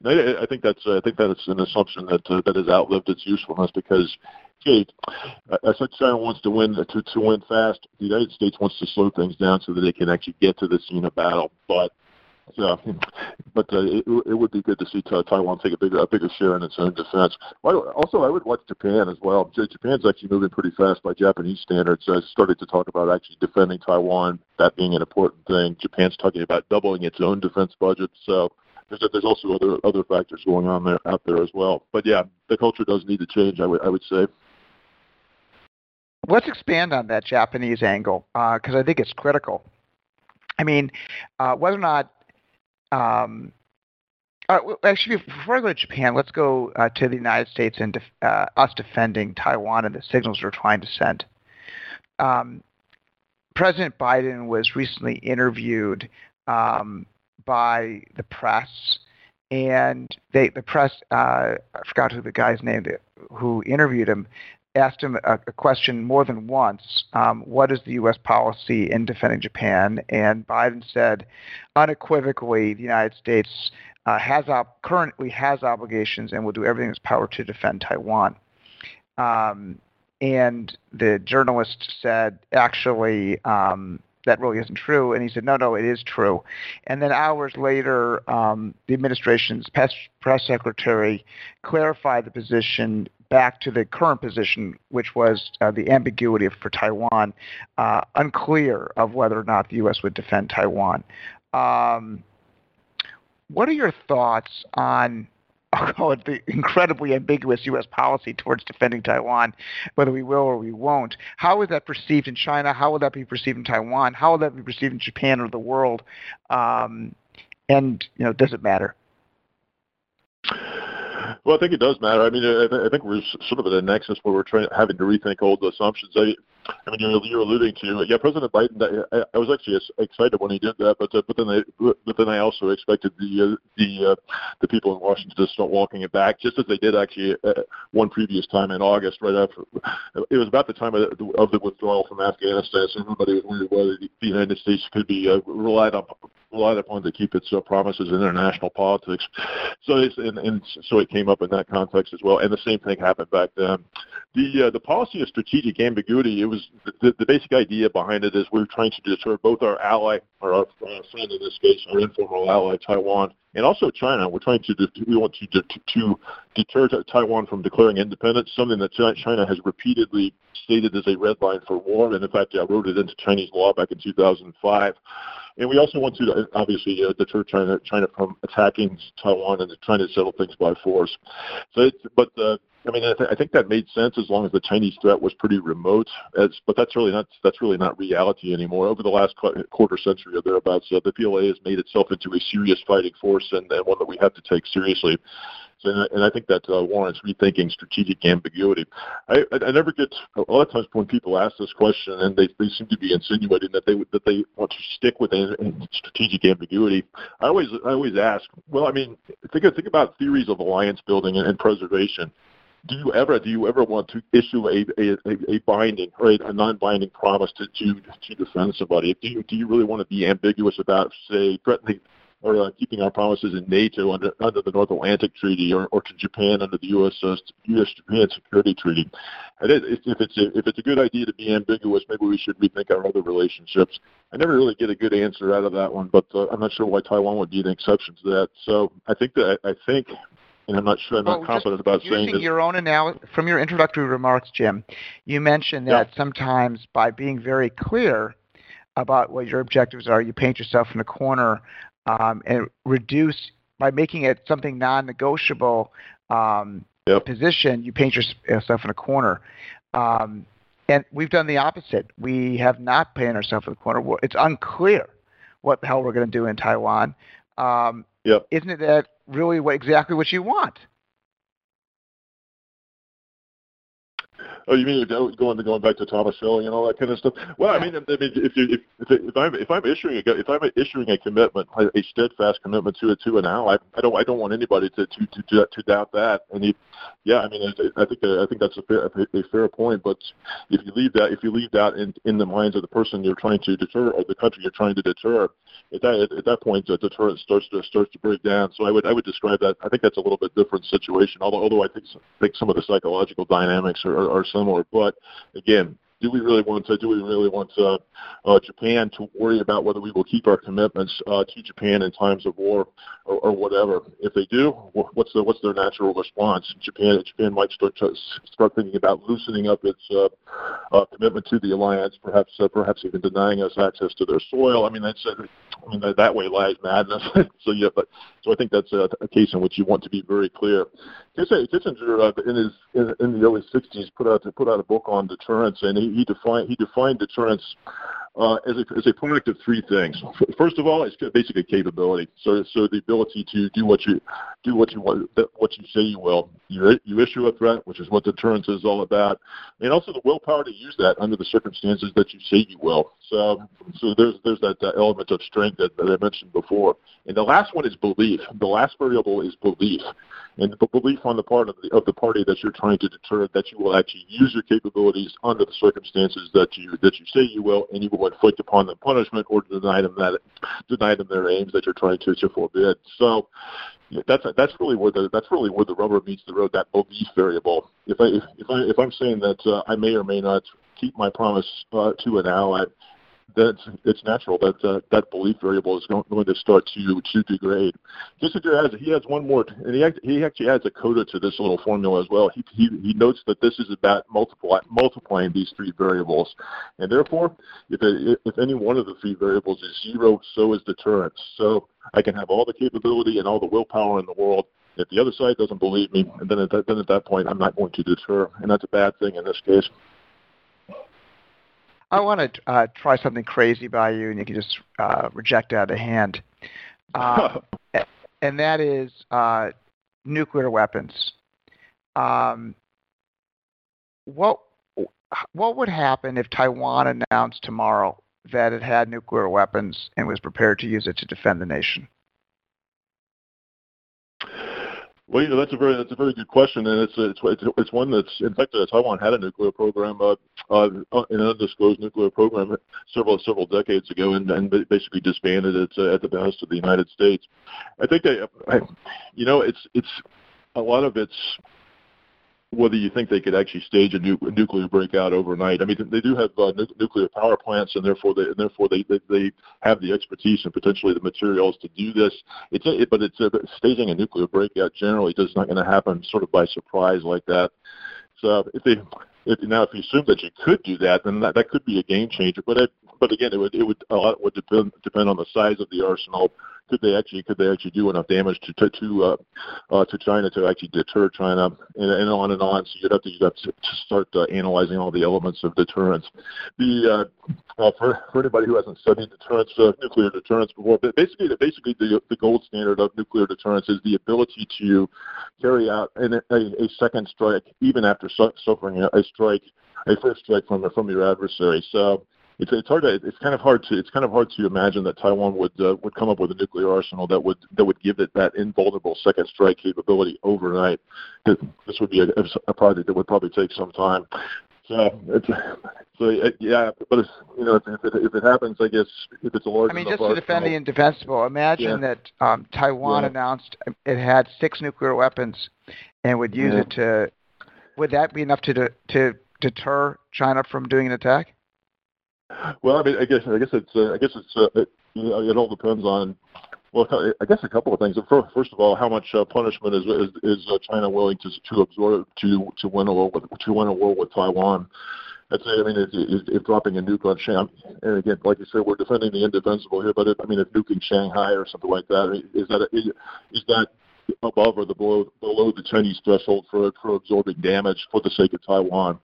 I, I think that's I think that's an assumption that uh, that has outlived its usefulness because okay, I said China wants to win to to win fast. The United States wants to slow things down so that they can actually get to the scene of battle. But yeah, but uh, it, it would be good to see Taiwan take a bigger a bigger share in its own defense. Also, I would watch Japan as well. Japan's actually moving pretty fast by Japanese standards. I started to talk about actually defending Taiwan, that being an important thing. Japan's talking about doubling its own defense budget. So there's there's also other other factors going on there out there as well. But yeah, the culture does need to change. I would I would say. Let's expand on that Japanese angle because uh, I think it's critical. I mean, uh, whether or not um, uh, actually, before I go to Japan, let's go uh, to the United States and def- uh, us defending Taiwan and the signals we're trying to send. Um, President Biden was recently interviewed um, by the press, and they the press uh, I forgot who the guy's name who interviewed him asked him a, a question more than once. Um, what is the U.S. policy in defending Japan? And Biden said unequivocally, the United States uh, has op- currently has obligations and will do everything in its power to defend Taiwan. Um, and the journalist said, actually, um, that really isn't true. And he said, no, no, it is true. And then hours later, um, the administration's press, press secretary clarified the position back to the current position, which was uh, the ambiguity for Taiwan, uh, unclear of whether or not the U.S. would defend Taiwan. Um, what are your thoughts on I'll call it the incredibly ambiguous U.S. policy towards defending Taiwan, whether we will or we won't. How is that perceived in China? How will that be perceived in Taiwan? How will that be perceived in Japan or the world? Um, and you know, does it matter? Well, I think it does matter. I mean, I, I think we're sort of at a nexus where we're trying having to rethink old assumptions. I, I mean, you're, you're alluding to yeah, President Biden. I, I was actually excited when he did that, but uh, but then I but then I also expected the uh, the uh, the people in Washington to start walking it back, just as they did actually uh, one previous time in August, right after it was about the time of the, of the withdrawal from Afghanistan. So everybody was worried whether the United States could be uh, relied on relied upon to keep its uh, promises in international politics. So it's, and, and so it came up in that context as well. And the same thing happened back then. The uh, the policy of strategic ambiguity. It was the, the basic idea behind it is we're trying to deter both our ally or our uh, friend in this case, our informal ally Taiwan, and also China. We're trying to we want to to deter Taiwan from declaring independence, something that China has repeatedly stated as a red line for war, and in fact, I wrote it into Chinese law back in 2005. And we also want to uh, obviously uh, deter China China from attacking Taiwan and trying to settle things by force. So, but uh, I mean, I, th- I think that made sense as long as the Chinese threat was pretty remote. As, but that's really not that's really not reality anymore. Over the last qu- quarter century or thereabouts, uh, the PLA has made itself into a serious fighting force and, and one that we have to take seriously. So, and I think that uh, warrants rethinking strategic ambiguity. I, I, I never get a lot of times when people ask this question, and they, they seem to be insinuating that they that they want to stick with strategic ambiguity. I always I always ask, well, I mean, think think about theories of alliance building and, and preservation do you ever do you ever want to issue a a, a binding or a, a non-binding promise to, to to defend somebody? Do you do you really want to be ambiguous about say threatening or uh, keeping our promises in NATO under under the North Atlantic Treaty or, or to Japan under the U.S. Uh, U.S. Japan Security Treaty? And it, if it's a, if it's a good idea to be ambiguous, maybe we should rethink our other relationships. I never really get a good answer out of that one, but uh, I'm not sure why Taiwan would be an exception to that. So I think that I think and I'm not sure I'm well, not confident about saying this. your own analysis from your introductory remarks, Jim, you mentioned that yeah. sometimes by being very clear about what your objectives are, you paint yourself in a corner um, and reduce by making it something non-negotiable um, yep. position. You paint yourself in a corner. Um, and we've done the opposite. We have not painted ourselves in a corner. It's unclear what the hell we're going to do in Taiwan. Um, yep. Isn't it that really what, exactly what you want. Oh, you mean going to going back to Thomas Schelling and all that kind of stuff? Well, I mean, I mean, if you if if, if I'm if I'm issuing a if I'm issuing a commitment, a steadfast commitment to it to an ally, I don't I don't want anybody to to to, to doubt that. And he, yeah, I mean, I, I think I think that's a fair a fair point. But if you leave that if you leave that in in the minds of the person you're trying to deter or the country you're trying to deter, at that at that point the deterrent starts to starts to break down. So I would I would describe that. I think that's a little bit different situation. Although although I think think some of the psychological dynamics are, are similar. But again, do we really want to do we really want uh, uh, Japan to worry about whether we will keep our commitments uh, to Japan in times of war or, or whatever? If they do, what's the what's their natural response? Japan Japan might start to start thinking about loosening up its uh, uh, commitment to the alliance, perhaps uh, perhaps even denying us access to their soil. I mean that's uh, I mean that, that way lies madness. so yeah, but so I think that's a, a case in which you want to be very clear. Kissinger, uh, in his in, in the early '60s, put out put out a book on deterrence, and he, he defined he defined deterrence uh, as, a, as a product of three things. First of all, it's basically capability. So, so the ability to do what you do what you want, what you say you will. You, you issue a threat, which is what deterrence is all about, and also the willpower to use that under the circumstances that you say you will. So, so there's there's that, that element of strength that, that I mentioned before. And the last one is belief. The last variable is belief and the belief on the part of the, of the party that you're trying to deter that you will actually use your capabilities under the circumstances that you that you say you will, and you will inflict upon them punishment or deny them that deny them their aims that you're trying to, to forbid. So that's that's really where the that's really where the rubber meets the road. That belief variable. If I if I if I'm saying that uh, I may or may not keep my promise uh, to an ally, that it's natural that uh, that belief variable is going, going to start to to degrade. Kissinger has he has one more, and he he actually adds a coda to this little formula as well. He he, he notes that this is about multiply, multiplying these three variables, and therefore, if it, if any one of the three variables is zero, so is deterrence. So I can have all the capability and all the willpower in the world. If the other side doesn't believe me, then at that, then at that point, I'm not going to deter, and that's a bad thing in this case. I want to uh, try something crazy by you, and you can just uh, reject out of hand. Uh, and that is uh, nuclear weapons. Um, what what would happen if Taiwan announced tomorrow that it had nuclear weapons and was prepared to use it to defend the nation? Well, you know that's a very that's a very good question, and it's it's it's, one that's in fact uh, Taiwan had a nuclear program, uh, uh, an undisclosed nuclear program several several decades ago, and, and basically disbanded it uh, at the behest of the United States. I think they, I, you know, it's it's a lot of it's whether you think they could actually stage a, nu- a nuclear breakout overnight. I mean, they do have uh, nu- nuclear power plants, and therefore they and therefore they, they they have the expertise and potentially the materials to do this. It's a, it, but it's a, staging a nuclear breakout generally does not going to happen sort of by surprise like that. So if they if, now if you assume that you could do that, then that, that could be a game changer. But it, but again, it would it would a lot would depend depend on the size of the arsenal could they actually could they actually do enough damage to to to, uh, uh, to China to actually deter China and, and on and on. So you'd have to you'd have to, start uh, analyzing all the elements of deterrence. The uh, uh, for for anybody who hasn't studied deterrence, uh, nuclear deterrence before, but basically basically the the gold standard of nuclear deterrence is the ability to carry out an, a, a second strike even after su- suffering a, a strike a first strike from from your adversary. So it's it's hard to it's kind of hard to it's kind of hard to imagine that Taiwan would uh, would come up with a nuclear arsenal that would that would give it that invulnerable second strike capability overnight. This would be a, a project that would probably take some time. So it's so yeah, but it's, you know if it, if it happens, I guess if it's a large. I mean, just to defend the indefensible. Imagine yeah. that um, Taiwan yeah. announced it had six nuclear weapons and would use yeah. it to. Would that be enough to de- to deter China from doing an attack? Well, I mean, I guess I guess it's uh, I guess it's uh, it, it all depends on well, I guess a couple of things. First of all, how much uh, punishment is is, is uh, China willing to to absorb to to win a war with to win a war with Taiwan? I'd say, I mean, if, if, if dropping a nuke on Shanghai, and again, like you said, we're defending the indefensible here, but if, I mean, if nuking Shanghai or something like that, is that is, is that above or the below below the Chinese threshold for for absorbing damage for the sake of Taiwan?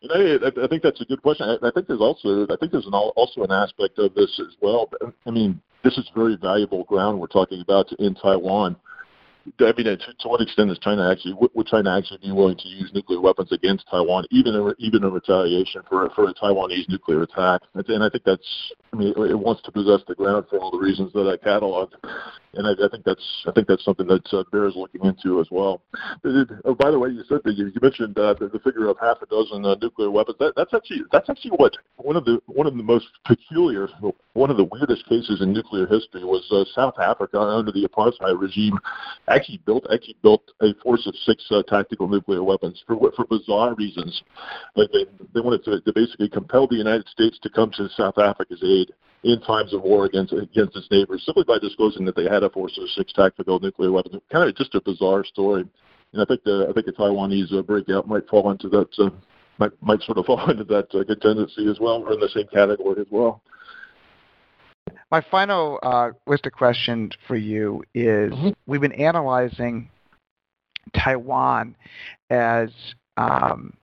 You know, I, I think that's a good question. I, I think there's also I think there's an, also an aspect of this as well. I mean, this is very valuable ground we're talking about in Taiwan. I mean, to, to what extent is China actually would China actually be willing to use nuclear weapons against Taiwan, even in, even in retaliation for for a Taiwanese nuclear attack? And I think that's I mean, it, it wants to possess the ground for all the reasons that I cataloged, and I, I think that's I think that's something that uh, bears looking into as well. Oh, by the way, you said that you, you mentioned uh, the, the figure of half a dozen uh, nuclear weapons. That, that's actually that's actually what one of the one of the most peculiar, one of the weirdest cases in nuclear history was uh, South Africa under the apartheid regime actually built actually built a force of six uh, tactical nuclear weapons for for bizarre reasons. Like they they wanted to, to basically compel the United States to come to South Africa's aid in times of war against against its neighbors simply by disclosing that they had a force of six tactical nuclear weapons. Kind of just a bizarre story. And I think the I think the Taiwanese uh, breakout might fall into that uh, might might sort of fall into that uh, good tendency as well, or in the same category as well. My final uh, list of questions for you is: mm-hmm. We've been analyzing Taiwan as um,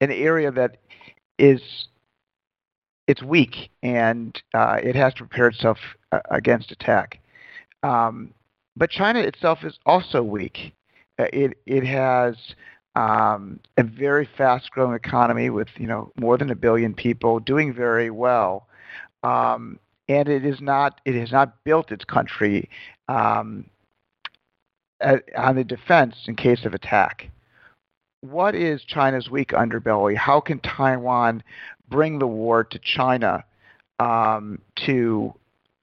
an area that is it's weak and uh, it has to prepare itself uh, against attack. Um, but China itself is also weak. Uh, it it has um, a very fast-growing economy with you know more than a billion people doing very well, um, and it is not it has not built its country um, on the defense in case of attack. What is China's weak underbelly? How can Taiwan bring the war to China um, to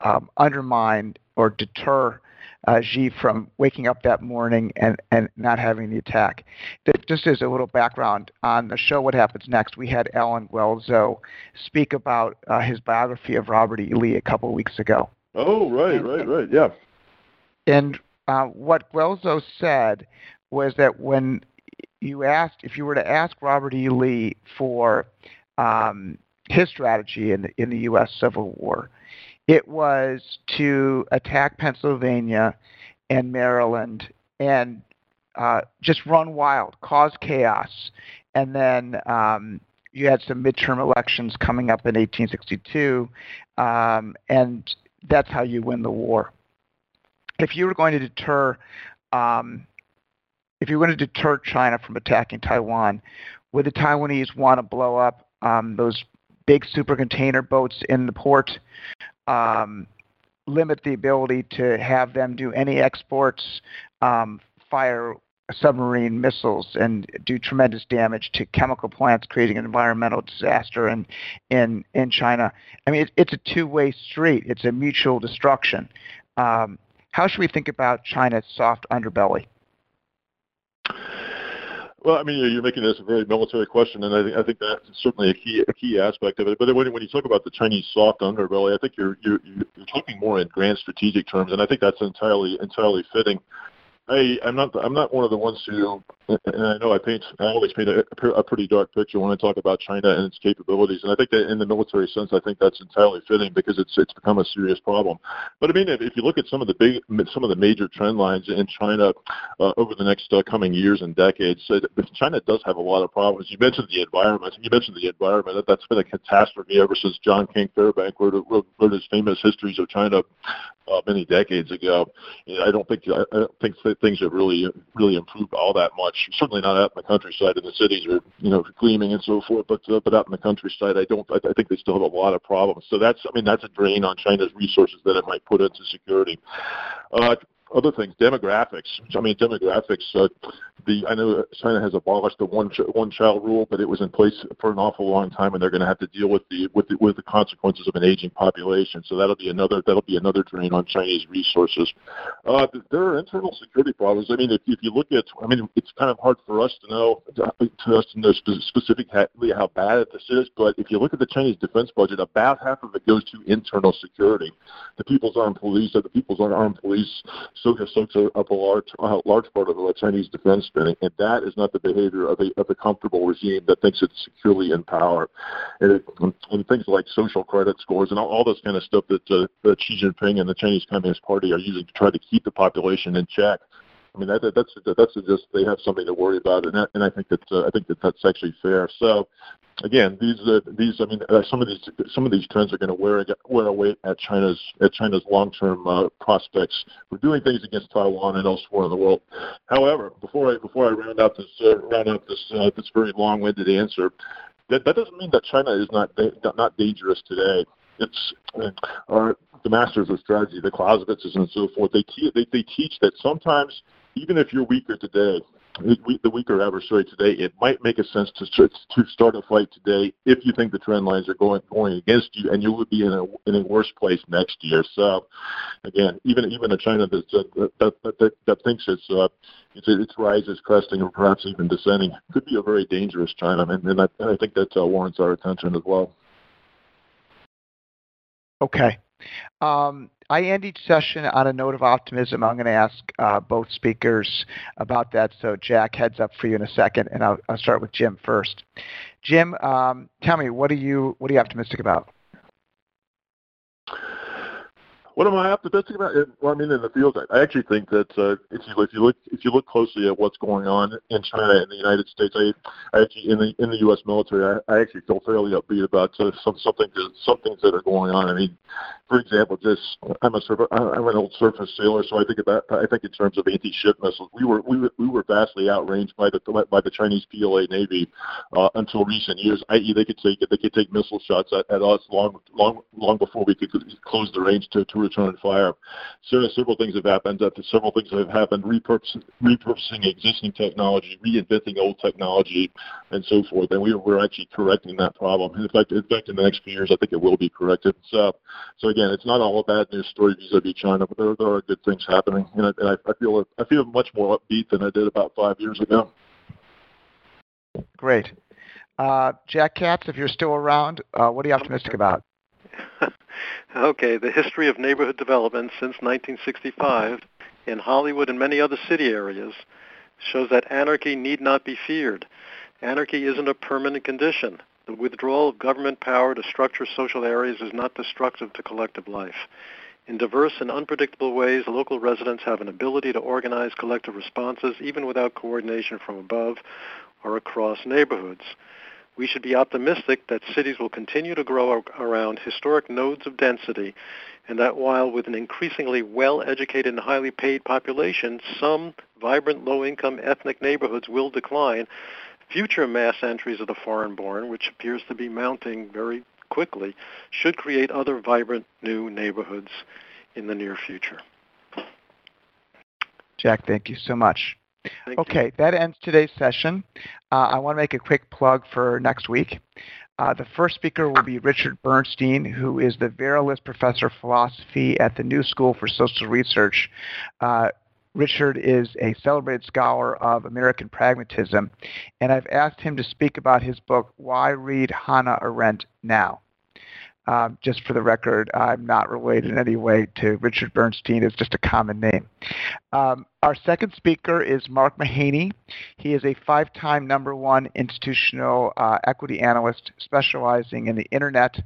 um, undermine or deter uh, Xi from waking up that morning and, and not having the attack. That just as a little background on the show, What Happens Next, we had Allen Guelzo speak about uh, his biography of Robert E. Lee a couple of weeks ago. Oh, right, right, right, yeah. And uh, what Guelzo said was that when you asked, if you were to ask Robert E. Lee for um, his strategy in the, in the U.S. Civil War, it was to attack Pennsylvania and Maryland and uh, just run wild, cause chaos, and then um, you had some midterm elections coming up in 1862, um, and that's how you win the war. If you were going to deter, um, if you were going to deter China from attacking Taiwan, would the Taiwanese want to blow up um, those big super container boats in the port? Um, limit the ability to have them do any exports, um, fire submarine missiles, and do tremendous damage to chemical plants, creating an environmental disaster in in in China. I mean, it, it's a two-way street. It's a mutual destruction. Um, how should we think about China's soft underbelly? Well, I mean, you're making this a very military question, and I think I think that's certainly a key a key aspect of it. But when when you talk about the Chinese soft underbelly, I think you're you're you're talking more in grand strategic terms, and I think that's entirely entirely fitting. I, I'm not. I'm not one of the ones who, and I know I paint. I always paint a, a pretty dark picture when I talk about China and its capabilities. And I think that in the military sense, I think that's entirely fitting because it's it's become a serious problem. But I mean, if, if you look at some of the big, some of the major trend lines in China uh, over the next uh, coming years and decades, uh, China does have a lot of problems. You mentioned the environment. You mentioned the environment. That's been a catastrophe ever since John King Fairbank wrote, wrote, wrote his famous Histories of China uh, many decades ago. I don't think I don't think things have really really improved all that much. Certainly not out in the countryside. And the cities are you know gleaming and so forth. But uh, but out in the countryside, I don't. I, I think they still have a lot of problems. So that's I mean that's a drain on China's resources that it might put into security. Uh, other things, demographics. I mean, demographics. Uh, the I know China has abolished the one ch- one child rule, but it was in place for an awful long time, and they're going to have to deal with the with the with the consequences of an aging population. So that'll be another that'll be another drain on Chinese resources. Uh, there are internal security problems. I mean, if, if you look at, I mean, it's kind of hard for us to know to us to know specifically how bad this is, but if you look at the Chinese defense budget, about half of it goes to internal security. The People's Armed Police, or the People's Armed Police so soaks up a large, a large part of the Chinese defense spending, and that is not the behavior of a, of a comfortable regime that thinks it's securely in power. And, it, and things like social credit scores and all, all this kind of stuff that, uh, that Xi Jinping and the Chinese Communist Party are using to try to keep the population in check. I mean, that, that's that's just they have something to worry about, and I, and I think that uh, I think that that's actually fair. So, again, these uh, these I mean, uh, some of these some of these trends are going to wear wear away at China's at China's long-term uh, prospects for doing things against Taiwan and elsewhere in the world. However, before I before I round out this uh, round out this uh, this very long-winded answer, that that doesn't mean that China is not not dangerous today. It's uh, the masters of strategy, the Clausewitzes and so forth. They, te- they they teach that sometimes even if you're weaker today, the weaker adversary today, it might make a sense to to start a fight today if you think the trend lines are going going against you, and you would be in a in a worse place next year. So, again, even even a China that uh, that, that, that that thinks it's uh, its its rise is cresting or perhaps even descending could be a very dangerous China, and, and, I, and I think that uh, warrants our attention as well. Okay. Um, I end each session on a note of optimism. I'm going to ask uh, both speakers about that. So, Jack, heads up for you in a second, and I'll, I'll start with Jim first. Jim, um, tell me, what are you what are you optimistic about? What am I optimistic about? Well, I mean, in the field, I actually think that uh, if you if you look if you look closely at what's going on in China and the United States, I, I actually in the in the U.S. military, I, I actually feel fairly upbeat about uh, some something some things that are going on. I mean, for example, just I'm a I'm an old surface sailor, so I think about I think in terms of anti-ship missiles, we were we were, we were vastly outranged by the by the Chinese PLA Navy uh, until recent years. I.e., they could take they could take missile shots at, at us long long long before we could close the range to to return fire. So several things have happened. That several things have happened. Repurposing, repurposing existing technology, reinventing old technology, and so forth. And we, we're actually correcting that problem. In fact, in fact, in the next few years, I think it will be corrected. So, so again, it's not all a bad news story vis-a-vis China, but there, there are good things happening, and I, and I, I feel I feel much more upbeat than I did about five years ago. Great. Uh, Jack Katz, if you're still around, uh, what are you optimistic about? okay, the history of neighborhood development since 1965 in Hollywood and many other city areas shows that anarchy need not be feared. Anarchy isn't a permanent condition. The withdrawal of government power to structure social areas is not destructive to collective life. In diverse and unpredictable ways, local residents have an ability to organize collective responses even without coordination from above or across neighborhoods. We should be optimistic that cities will continue to grow around historic nodes of density and that while with an increasingly well-educated and highly paid population, some vibrant low-income ethnic neighborhoods will decline, future mass entries of the foreign-born, which appears to be mounting very quickly, should create other vibrant new neighborhoods in the near future. Jack, thank you so much. Thank okay, you. that ends today's session. Uh, I want to make a quick plug for next week. Uh, the first speaker will be Richard Bernstein, who is the Vera List Professor of Philosophy at the New School for Social Research. Uh, Richard is a celebrated scholar of American pragmatism, and I've asked him to speak about his book, Why Read Hannah Arendt Now? Um, just for the record, I'm not related in any way to Richard Bernstein. It's just a common name. Um, our second speaker is Mark Mahaney. He is a five-time number one institutional uh, equity analyst specializing in the internet.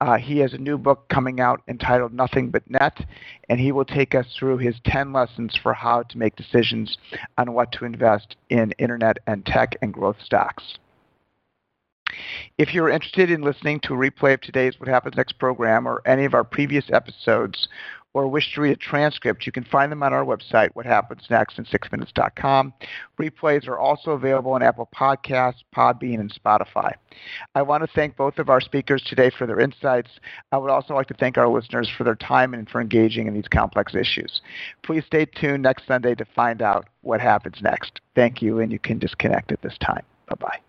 Uh, he has a new book coming out entitled Nothing But Net, and he will take us through his 10 lessons for how to make decisions on what to invest in internet and tech and growth stocks. If you're interested in listening to a replay of today's What Happens Next program or any of our previous episodes, or wish to read a transcript, you can find them on our website, whathappensnext, and sixminutes.com. Replays are also available on Apple Podcasts, Podbean, and Spotify. I want to thank both of our speakers today for their insights. I would also like to thank our listeners for their time and for engaging in these complex issues. Please stay tuned next Sunday to find out what happens next. Thank you, and you can disconnect at this time. Bye-bye.